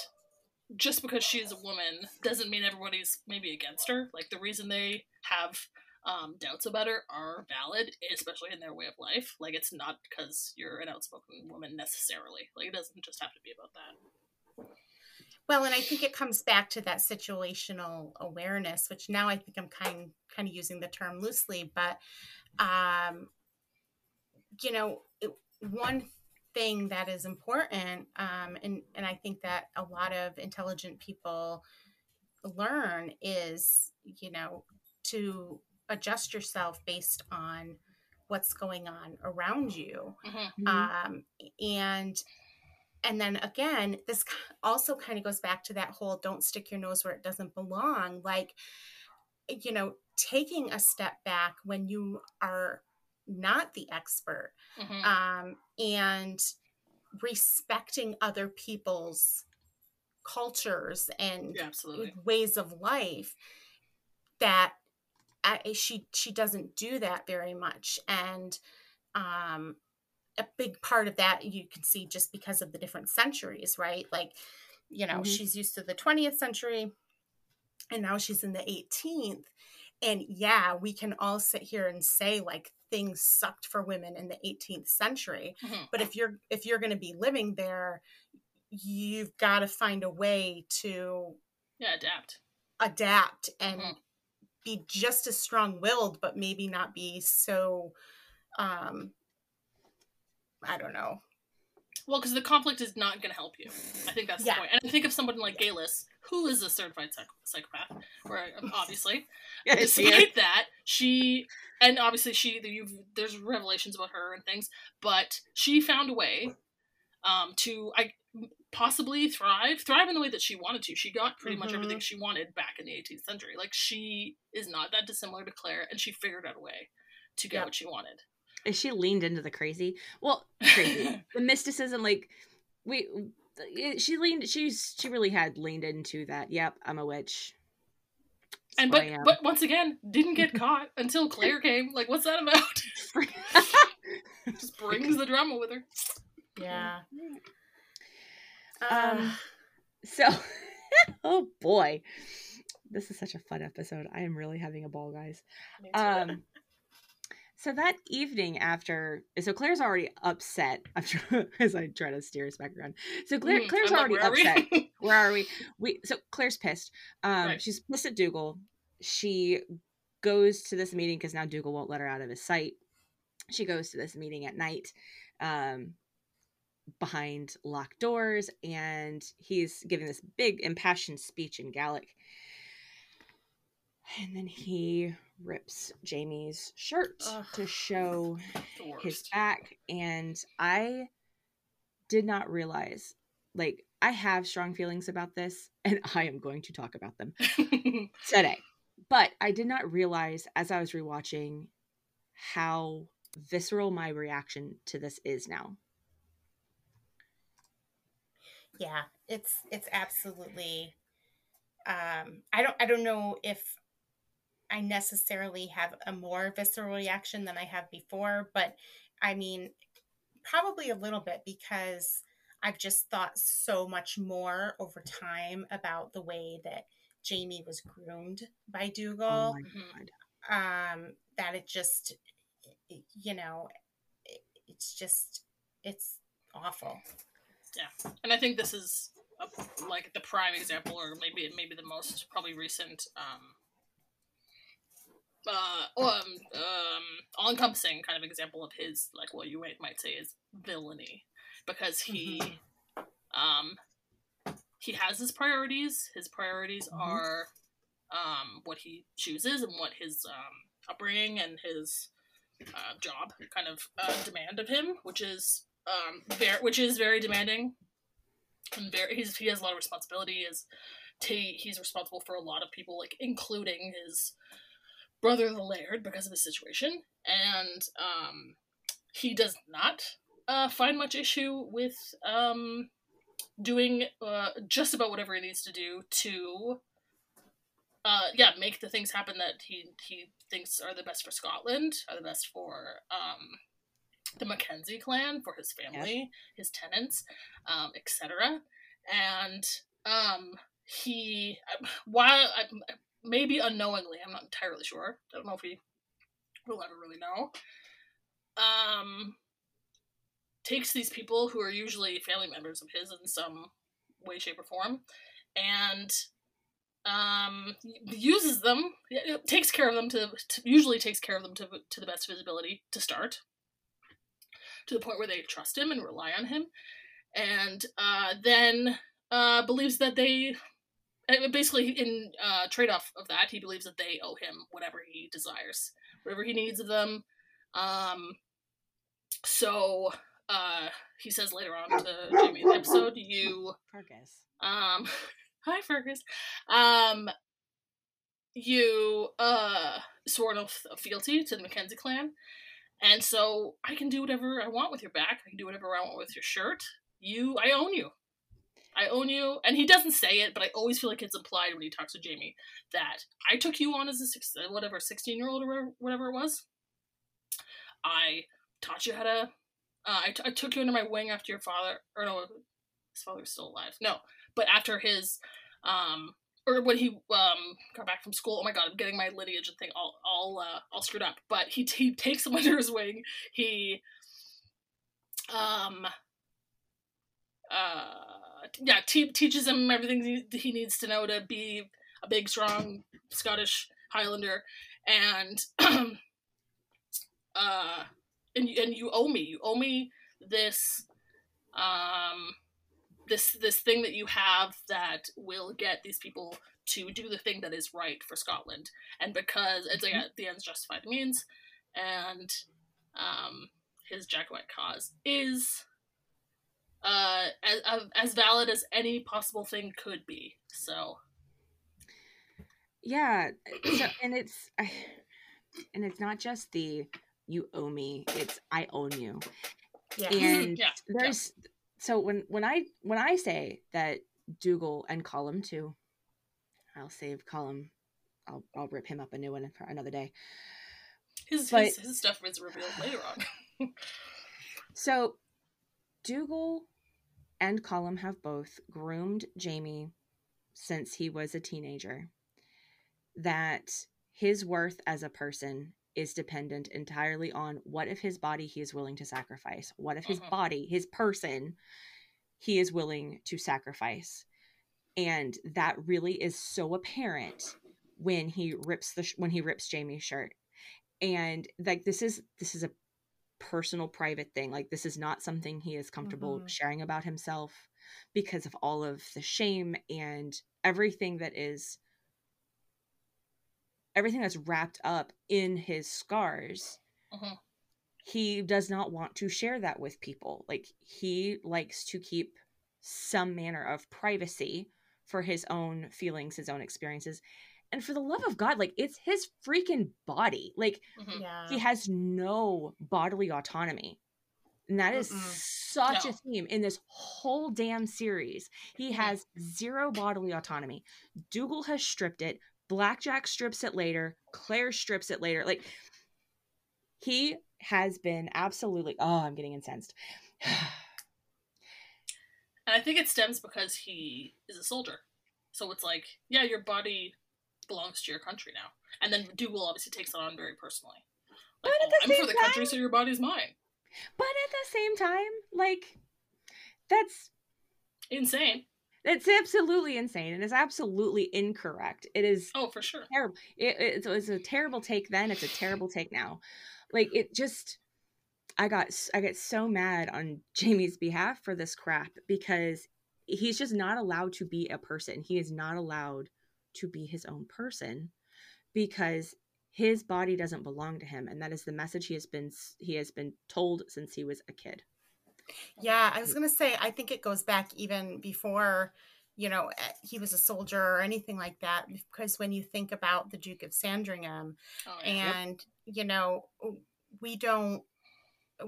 just because she's a woman doesn't mean everybody's maybe against her. Like the reason they have um, doubts about her are valid, especially in their way of life. Like it's not because you're an outspoken woman necessarily. Like it doesn't just have to be about that. Well, and I think it comes back to that situational awareness, which now I think I'm kind kind of using the term loosely, but um, you know, it, one thing that is important um, and and i think that a lot of intelligent people learn is you know to adjust yourself based on what's going on around you mm-hmm. mm-hmm. um, and and then again this also kind of goes back to that whole don't stick your nose where it doesn't belong like you know taking a step back when you are not the expert mm-hmm. um, and respecting other people's cultures and yeah, ways of life that I, she she doesn't do that very much and um a big part of that you can see just because of the different centuries right like you know mm-hmm. she's used to the 20th century and now she's in the 18th and yeah we can all sit here and say like things sucked for women in the 18th century mm-hmm. but if you're if you're going to be living there you've got to find a way to yeah adapt adapt and mm-hmm. be just as strong-willed but maybe not be so um i don't know well, because the conflict is not going to help you. I think that's yeah. the point. And I think of someone like Geillis, who is a certified psych- psychopath, or obviously, yeah, despite that, she and obviously she you've there's revelations about her and things, but she found a way um, to I possibly thrive, thrive in the way that she wanted to. She got pretty mm-hmm. much everything she wanted back in the 18th century. Like she is not that dissimilar to Claire, and she figured out a way to get yep. what she wanted And she leaned into the crazy? Well, crazy. the mysticism, like we, she leaned. She's she really had leaned into that. Yep, I'm a witch. and but but once again, didn't get caught until Claire came. Like, what's that about? Just brings the drama with her. Yeah. Um. So, oh boy, this is such a fun episode. I am really having a ball, guys. Um. So that evening after, so Claire's already upset after, as I try to steer us back around. So Claire, mm, Claire's already where upset. where are we? We so Claire's pissed. Um, right. she's pissed at Dougal. She goes to this meeting because now Dougal won't let her out of his sight. She goes to this meeting at night, um, behind locked doors, and he's giving this big impassioned speech in Gaelic. And then he rips Jamie's shirt Ugh, to show his back. And I did not realize, like, I have strong feelings about this, and I am going to talk about them today. But I did not realize as I was rewatching how visceral my reaction to this is now. Yeah, it's it's absolutely um I don't I don't know if I necessarily have a more visceral reaction than I have before, but I mean, probably a little bit because I've just thought so much more over time about the way that Jamie was groomed by Dougal. Oh um, that it just, you know, it's just, it's awful. Yeah. And I think this is a, like the prime example, or maybe maybe the most probably recent um, uh, um, um, all-encompassing kind of example of his, like what you might say is villainy, because he, mm-hmm. um, he has his priorities. His priorities mm-hmm. are, um, what he chooses and what his um, upbringing and his uh, job kind of uh, demand of him, which is um, very, which is very demanding. and very he's, he has a lot of responsibility. Is he's responsible for a lot of people, like including his brother, the Laird, because of his situation, and um, he does not uh, find much issue with um, doing uh, just about whatever he needs to do to uh, yeah, make the things happen that he he thinks are the best for Scotland, are the best for um, the Mackenzie clan, for his family, his tenants, um, etc. And um, he, while maybe unknowingly, I'm not entirely sure. I don't know if he will ever really know. Um, takes these people who are usually family members of his in some way, shape, or form, and um, uses them, takes care of them to, to, usually takes care of them to to the best of his ability to start, to the point where they trust him and rely on him, and uh, then uh, believes that they basically in uh, trade off of that he believes that they owe him whatever he desires, whatever he needs of them. Um, so uh, he says later on to Jamie in the episode, you Fergus. Um, hi Fergus. Um, you uh swore an oath of fealty to the Mackenzie clan, and so I can do whatever I want with your back. I can do whatever I want with your shirt. You, I own you. I own you. And he doesn't say it, but I always feel like it's implied when he talks to Jamie that I took you on as a six, whatever, 16 year old or whatever it was. I taught you how to uh, I, t- I took you under my wing after your father, or no, his father was still alive. No, but after his, um, or when he um got back from school. Oh my god, I'm getting my lineage and thing all all uh, all screwed up. But he he takes him under his wing. He, um, uh, yeah, te- teaches him everything he, he needs to know to be a big, strong Scottish Highlander, and uh and and you owe me. You owe me this um this this thing that you have that will get these people to do the thing that is right for Scotland. And because it's like mm-hmm. the ends justify the means, and um, his Jacobite cause is uh, as as valid as any possible thing could be. So yeah, so, and it's and it's not just the you owe me it's i own you yeah. and yeah. there's yeah. so when when i when i say that dougal and colum too i'll save colum. i'll i'll rip him up a new one for another day his but, his, his stuff is revealed later on so dougal and colum have both groomed jamie since he was a teenager that his worth as a person is dependent entirely on what if his body he is willing to sacrifice what if his uh-huh. body his person he is willing to sacrifice and that really is so apparent when he rips the when he rips Jamie's shirt and like this is this is a personal private thing like this is not something he is comfortable mm-hmm. sharing about himself because of all of the shame and everything that is everything that's wrapped up in his scars uh-huh. he does not want to share that with people like he likes to keep some manner of privacy for his own feelings his own experiences and for the love of god like it's his freaking body like mm-hmm. yeah. he has no bodily autonomy and that is Mm-mm. such no. a theme in this whole damn series. He has zero bodily autonomy. Dougal has stripped it. Black Jack strips it later. Claire strips it later. Like he has been absolutely. Oh, I'm getting incensed. and I think it stems because he is a soldier. So it's like, yeah, your body belongs to your country now. And then Dougal obviously takes it on very personally. Like, oh, I'm for the time, country, so your body's mine. But at the same time, like, that's insane. It's absolutely insane and it's absolutely incorrect. It is oh for sure terrible. It, it, it was a terrible take then. It's a terrible take now. Like it just, I got I get so mad on Jamie's behalf for this crap because he's just not allowed to be a person. He is not allowed to be his own person because his body doesn't belong to him and that is the message he has been he has been told since he was a kid Yeah, I was going to say, I think it goes back even before, you know, eh, he was a soldier or anything like that. Because when you think about the Duke of Sandringham, Oh, yeah. and you know, we don't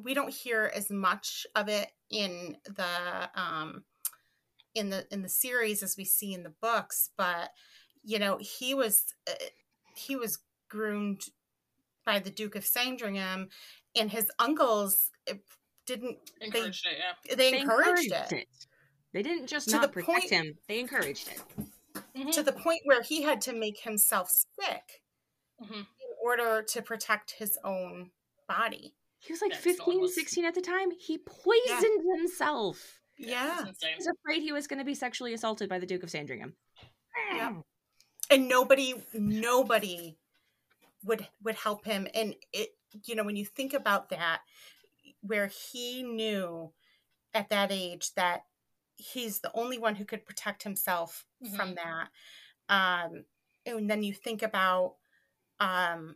we don't hear as much of it in the um in the in the series as we see in the books, but you know, he was uh, he was groomed by the Duke of Sandringham, and his uncles eh, didn't Encouraged it, yeah. they, They encouraged, it, They didn't just To not the protect point- him; they encouraged it. Mhm, to the point where he had to make himself sick mhm. in order to protect his own body. He was like Yeah, 'cause 15, was- 16 at the time. He poisoned himself. Yeah. It's insane. He was afraid he was going to be sexually assaulted by the Duke of Sandringham. Yeah. And nobody nobody would would help him. And it you know when you think about that where he knew at that age that he's the only one who could protect himself from that um and then you think about um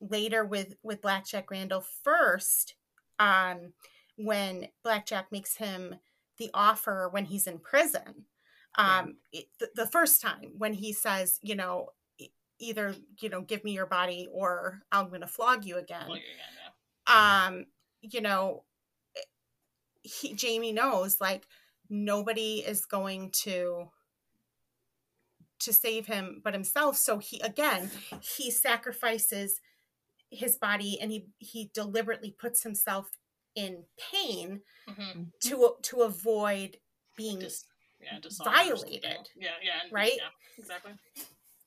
later with with black jack randall first um when black jack makes him the offer when he's in prison um it, the, the first time when he says you know either you know give me your body or i'm going to flog you again Well, yeah, yeah, um you know he jamie knows like nobody is going to to save him but himself so he again he sacrifices his body and he he deliberately puts himself in pain. Mhm. to to avoid being Just, yeah, dishonor or something. Violated. Yeah, yeah. and- Right? Yeah, exactly.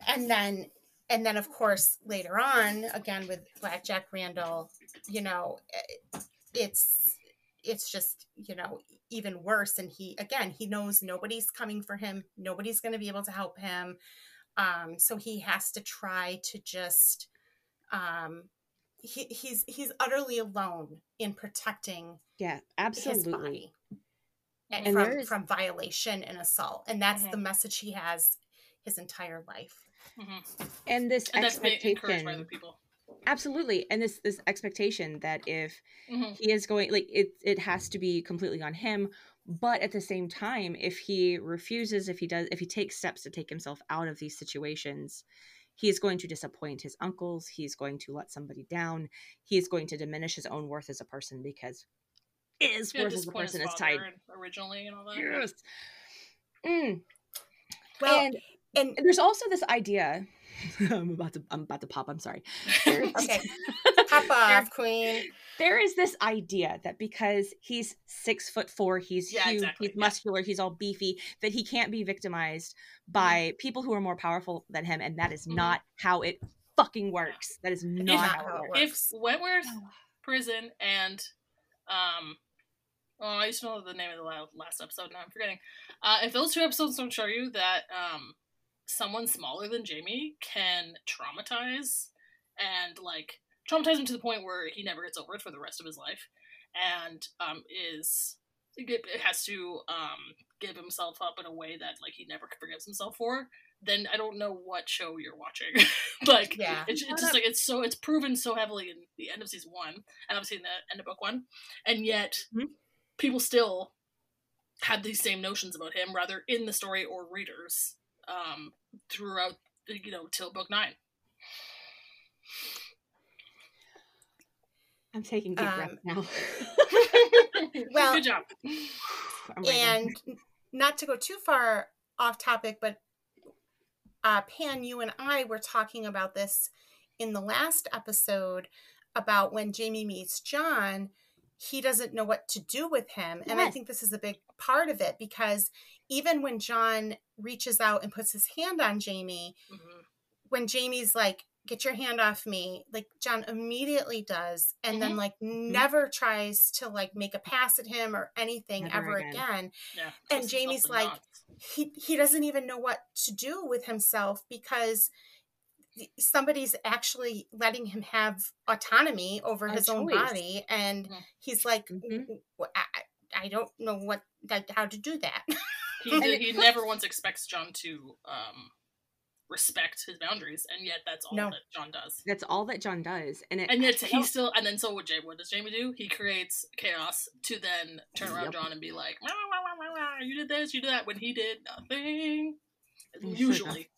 and then and then of course later on again with black jack randall you know eh, it's it's just you know even worse and he again he knows nobody's coming for him nobody's going to be able to help him um so he has to try to just um he, he's he's utterly alone in protecting Yeah, his absolutely. Body and And from, there is- from violation and assault and that's Mhm. the message he has his entire life hmm And this And that's by other expectation, people. absolutely, and this this expectation that if hmm he is going, like it, it has to be completely on him. But at the same time, if he refuses, if he does, if he takes steps to take himself out of these situations, he is going to disappoint his uncles. He's going to let somebody down. He is going to diminish his own worth as a person because his Yeah, worth as a person is tied. originally and all that. Yes. Mm. well and and And there's also this idea. I'm about to I'm about to pop. I'm sorry. There's- Okay. pop off queen there is this idea that because he's six foot four, he's Yeah, huge, exactly, he's yeah. muscular, he's all beefy, that he can't be victimized by people who are more powerful than him, and that is Mhm. not how it fucking works. That is not not how, how it it works. if works. Wentworth prison and um oh I used to know the name of the last episode now I'm forgetting. Uh if those two episodes don't show you that um someone smaller than Jamie can traumatize and like traumatize him to the point where he never gets over it for the rest of his life and um is it has to um give himself up in a way that like he never forgives himself for then I don't know what show you're watching. like Yeah. it's, it's just like it's so it's proven so heavily in the end of season one and obviously in the end of book one, and yet Mhm. People still had these same notions about him, rather in the story or readers, um, throughout you know till book nine. I'm taking deep breaths Um, now. Well, good job. And not to go too far off topic but uh pan you and i were talking about this in the last episode about when jamie meets john he doesn't know what to do with him and i think this is a big part of it because even when john reaches out and puts his hand on jamie Mhm. when Jamie's like, get your hand off me, like John immediately does, and then Mhm. like never tries to like make a pass at him or anything Never ever again. again. Yeah, And Jamie's like. He he doesn't even know what to do with himself because somebody's actually letting him have autonomy over A his own body and Mhm. he's like Mhm. "W- w- I, I- I don't know what that how to do that he, did, he never once expects John to um respect his boundaries, and yet that's all No. that John does. That's all that John does, and it, And yet he still, and then so what? Jamie, what does Jamie do? He creates chaos to then turn around Yep. John and be like, "Wah, wah, wah, wah, wah, "You did this, you did that," when he did nothing. He's Usually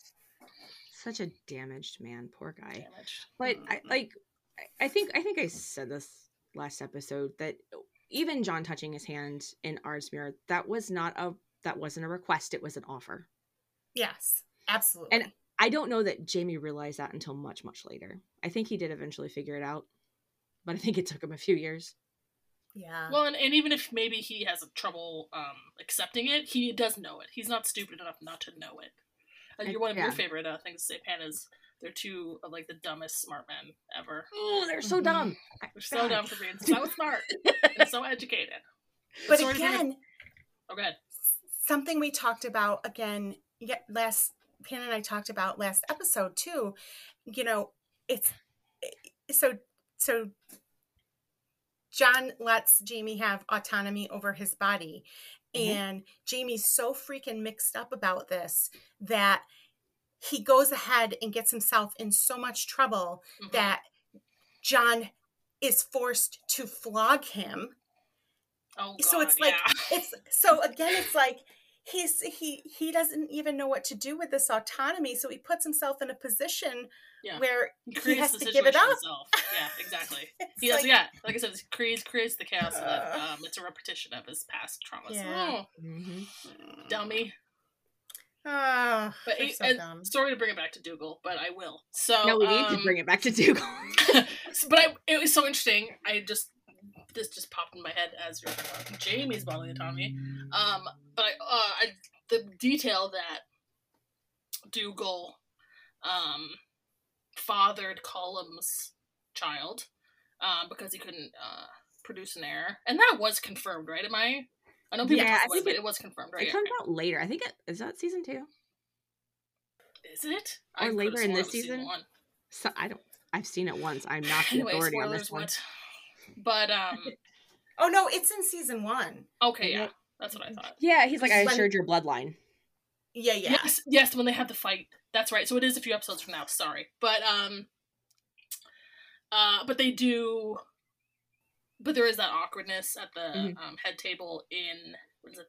such a damaged man, poor guy. damaged. But I Mhm. like, I- I think I think I said this last episode that even John touching his hand in Ardsmuir, that was not a that wasn't a request; it was an offer. Yes, absolutely. And I don't know that Jamie realized that until much, much later. I think he did eventually figure it out, but I think it took him a few years. yeah. Well, and, and even if maybe he has trouble um, accepting it, he does know it. He's not stupid enough not to know it. I- you're one of your favorite uh, things to say, Pan, is they're two of like the dumbest smart men ever. Oh, they're so dumb. They're so dumb for being so smart and so educated. but Sorry to bring it- again, Oh, go ahead. something we talked about again yeah, last Pan and I talked about last episode too. You know, it's so so John lets Jamie have autonomy over his body. Mhm. And Jamie's so freaking mixed up about this that he goes ahead and gets himself in so much trouble Mhm. that John is forced to flog him oh, God, so it's like yeah. it's so again it's like he's he he doesn't even know what to do with this autonomy so he puts himself in a position Yeah. where he he has to give it up himself. Yeah, exactly. it's He has, like, yeah, like I said, he creates creates the chaos so that Uh. um, it's a repetition of his past traumas. Yeah. Oh, Mhm. dummy. oh, But it- so and dumb. sorry to bring it back to Dougal, but I will. So no, we need um, to bring it back to Dougal. but I, it was so interesting. I just this just popped in my head as you're talking Jamie's bodily autonomy. Um, but I, uh, I the detail that Dougal um, fathered Colum's child um, because he couldn't uh, produce an heir, and that was confirmed, right? Am I? I know people Yeah, I think it, but it- was confirmed, right? it comes out later. I think it is that season two. Is it? Or could've later in this season? one. So I don't. I've seen it once. I'm not the authority on this one. What? But um, oh no it's in season one okay, Yeah. yeah, that's what I thought. Yeah, he's like, I When- assured your bloodline. yeah yeah Yes, yes, when they had the fight. That's right. So it is a few episodes from now. Sorry, but um, uh, but they do, but there is that awkwardness at the Mhm. um, head table in what is it,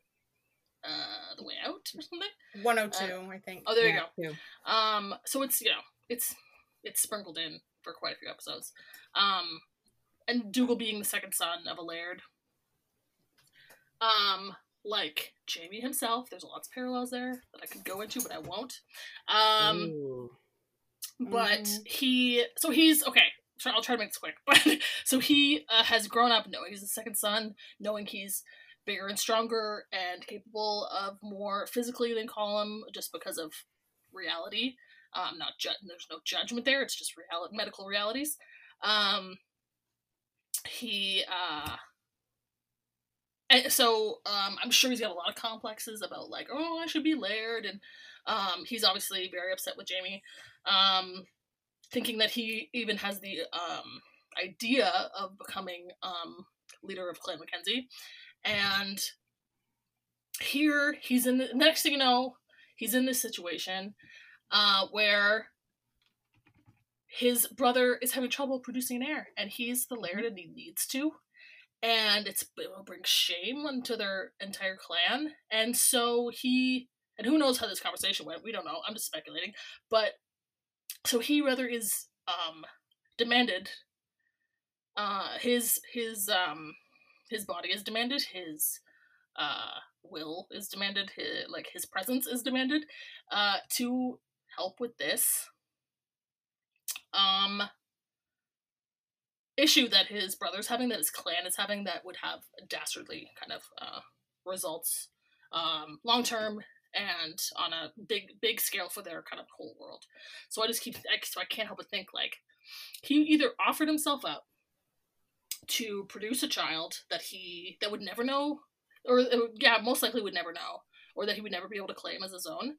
uh, the way out or something. 102 i think Oh, there Yeah, you too. go. Um, so it's you know it's it's sprinkled in for quite a few episodes. Um, and Dougal being the second son of a laird. Um, like Jamie himself, there's lots of parallels there that I could go into, but I won't. Um, Ooh. but Mm. he so he's okay so i'll try to make this quick but so he uh, has grown up knowing he's the second son knowing he's bigger and stronger and capable of more physically than Colum just because of reality um not ju- there's no judgment there it's just reality medical realities um he uh and so um, I'm sure he's got a lot of complexes about like, oh, I should be laird, and um, he's obviously very upset with Jamie, um, thinking that he even has the um, idea of becoming um, leader of Clan Mackenzie, and here he's in the next thing you know, he's in this situation uh, where his brother is having trouble producing an heir, and he's the laird, and he needs to and it's it will bring shame into their entire clan. And so he and who knows how this conversation went, we don't know. I'm just speculating. But so he rather is um demanded uh his his um his body is demanded, his uh will is demanded, his, like his presence is demanded uh to help with this um issue that his brother's having, that his clan is having, that would have dastardly kind of uh, results um, long term and on a big big scale for their kind of whole world. So I just keep so I can't help but think like he either offered himself up to produce a child that he that would never know, or yeah, most likely would never know, or that he would never be able to claim as his own.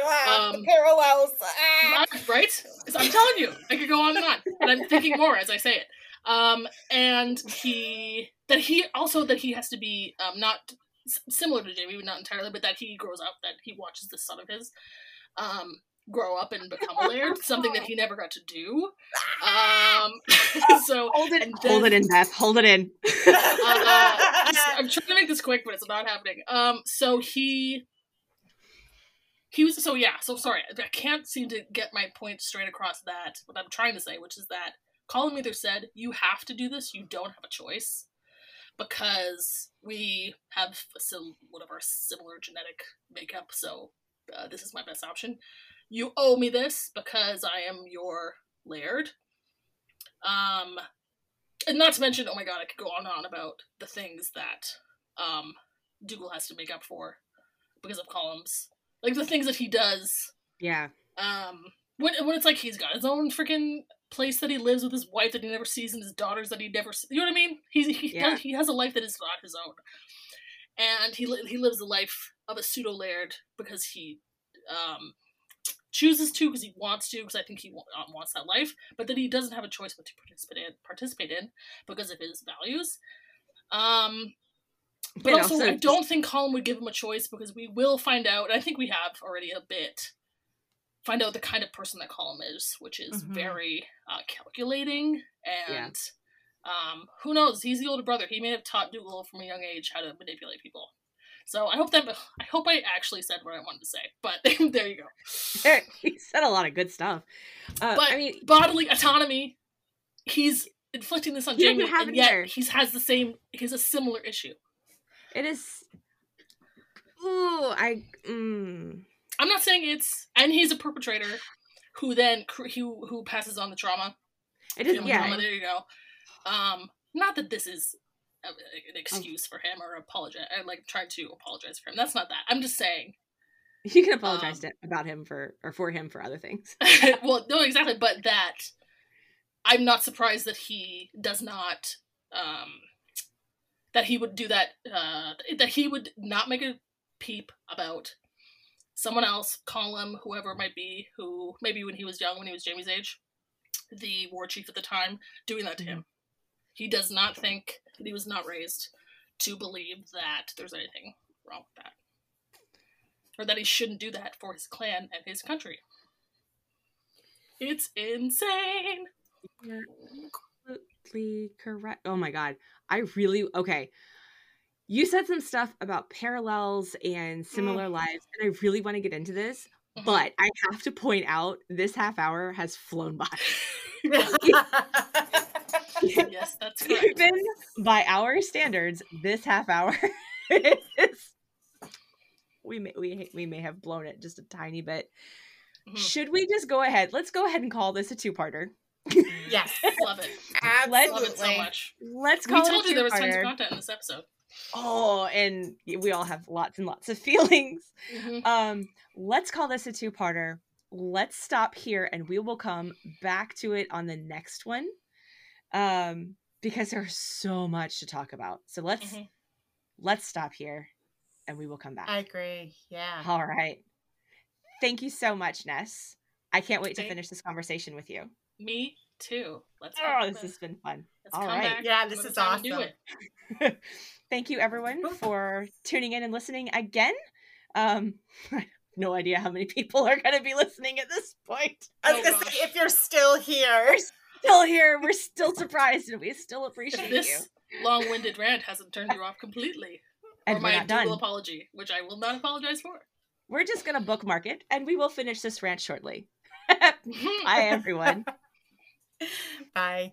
Ah, the Um, parallels ah. Right? right? 'Cause I'm telling you, I could go on and on, and I'm thinking more as I say it. Um, and he that he also that he has to be um, not s- similar to Jamie, but not entirely, but that he grows up, that he watches this son of his um, grow up and become a laird, something that he never got to do. Um, so hold it, and hold it in, Beth. Hold it in. uh, I'm trying to make this quick, but it's not happening. Um, so he he was so yeah. So sorry, I can't seem to get my point straight across. That what I'm trying to say, which is that Colin either said you have to do this, you don't have a choice, because we have of our similar genetic makeup. So uh, this is my best option. You owe me this because I am your laird. Um, and not to mention, oh my god, I could go on and on about the things that um Dougal has to make up for because of Colum's, like the things that he does. Yeah. Um, when when it's like he's got his own freaking place that he lives with his wife that he never sees and his daughters that he never, see, you know what I mean? He's he Yeah. he has a life that is not his own, and he li- he lives the life of a pseudo laird because he um chooses to because he wants to because I think he wa- uh, wants that life, but then he doesn't have a choice but to participate in, participate in because of his values. Um, but And also, also I just- don't think Colum would give him a choice because we will find out. And I think we have already a bit. Find out the kind of person that Colum is, which is Mhm. very uh, calculating Yeah. and um, who knows? He's the older brother. He may have taught Dougal from a young age how to manipulate people. So I hope that I hope I actually said what I wanted to say. But there you go. he said a lot of good stuff. Uh, But I mean, bodily autonomy, he's inflicting this on Jamie, and yet he has the same. He has a similar issue. It is. Ooh, I. Mm, I'm not saying it's, and he's a perpetrator who then who who passes on the trauma. it is. Yeah. trauma, there you go. Um, not that this is a, an excuse for him or apologize. I like trying to apologize for him. That's not that. I'm just saying. You can apologize Um, to, about him for or for him for other things. well, no, exactly, but that I'm not surprised that he does not. Um, that he would do that. Uh, that he would not make a peep about someone else, call him whoever it might be, who maybe when he was young, when he was Jamie's age, the war chief at the time, doing that to him. He does not think that he was not raised to believe that there's anything wrong with that. Or that he shouldn't do that for his clan and his country. It's insane. You're correct. Oh my god. I really okay. You said some stuff about parallels and similar lives, and I really want to get into this, Mhm. but I have to point out this half hour has flown by. yes, that's correct. Even by our standards, this half hour is we may we we may have blown it just a tiny bit. Mhm. Should we just go ahead? Let's go ahead and call this a two-parter. Yes, Love it. Let's- Love it so much. Let's We call told it you there was tons of content in this episode. Oh, and we all have lots and lots of feelings. Mhm. Um, let's call this a two-parter. Let's stop here and we will come back to it on the next one. Um, because there's so much to talk about. So let's Mhm. let's stop here and we will come back. I agree. Yeah. All right. Thank you so much, Ness. I can't wait to finish this conversation with you. Me too. Let's Oh, go. this has been fun. Let's all come right. back Yeah, this is time and do awesome. Thank you, everyone, for tuning in and listening again. Um, I have no idea how many people are going to be listening at this point. I was Oh, gonna say if you're still here, Still here, we're still surprised, and we still appreciate If you. this long-winded rant hasn't turned you off completely, And or we're my not done. Apology, which I will not apologize for. We're just going to bookmark it, and we will finish this rant shortly. Bye, everyone. bye.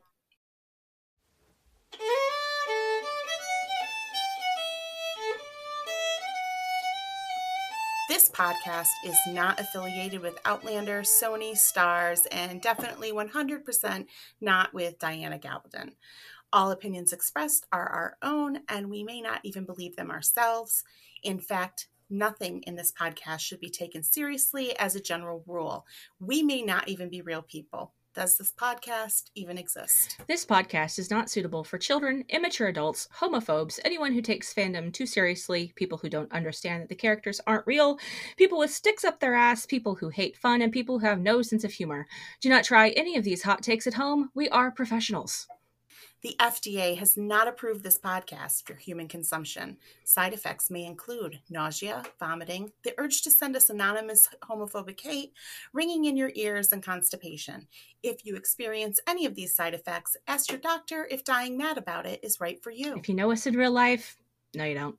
This podcast is not affiliated with Outlander, Sony, Starz, and definitely 100% not with Diana Gabaldon. All opinions expressed are our own, and we may not even believe them ourselves. In fact, nothing in this podcast should be taken seriously as a general rule. We may not even be real people. Does this podcast even exist? This podcast is not suitable for children, immature adults, homophobes, anyone who takes fandom too seriously, people who don't understand that the characters aren't real, people with sticks up their ass, people who hate fun, and people who have no sense of humor. Do not try any of these hot takes at home. We are professionals. The FDA has not approved this podcast for human consumption. Side effects may include nausea, vomiting, the urge to send us anonymous homophobic hate, ringing in your ears, and constipation. If you experience any of these side effects, ask your doctor if dying mad about it is right for you. If you know us in real life, no, you don't.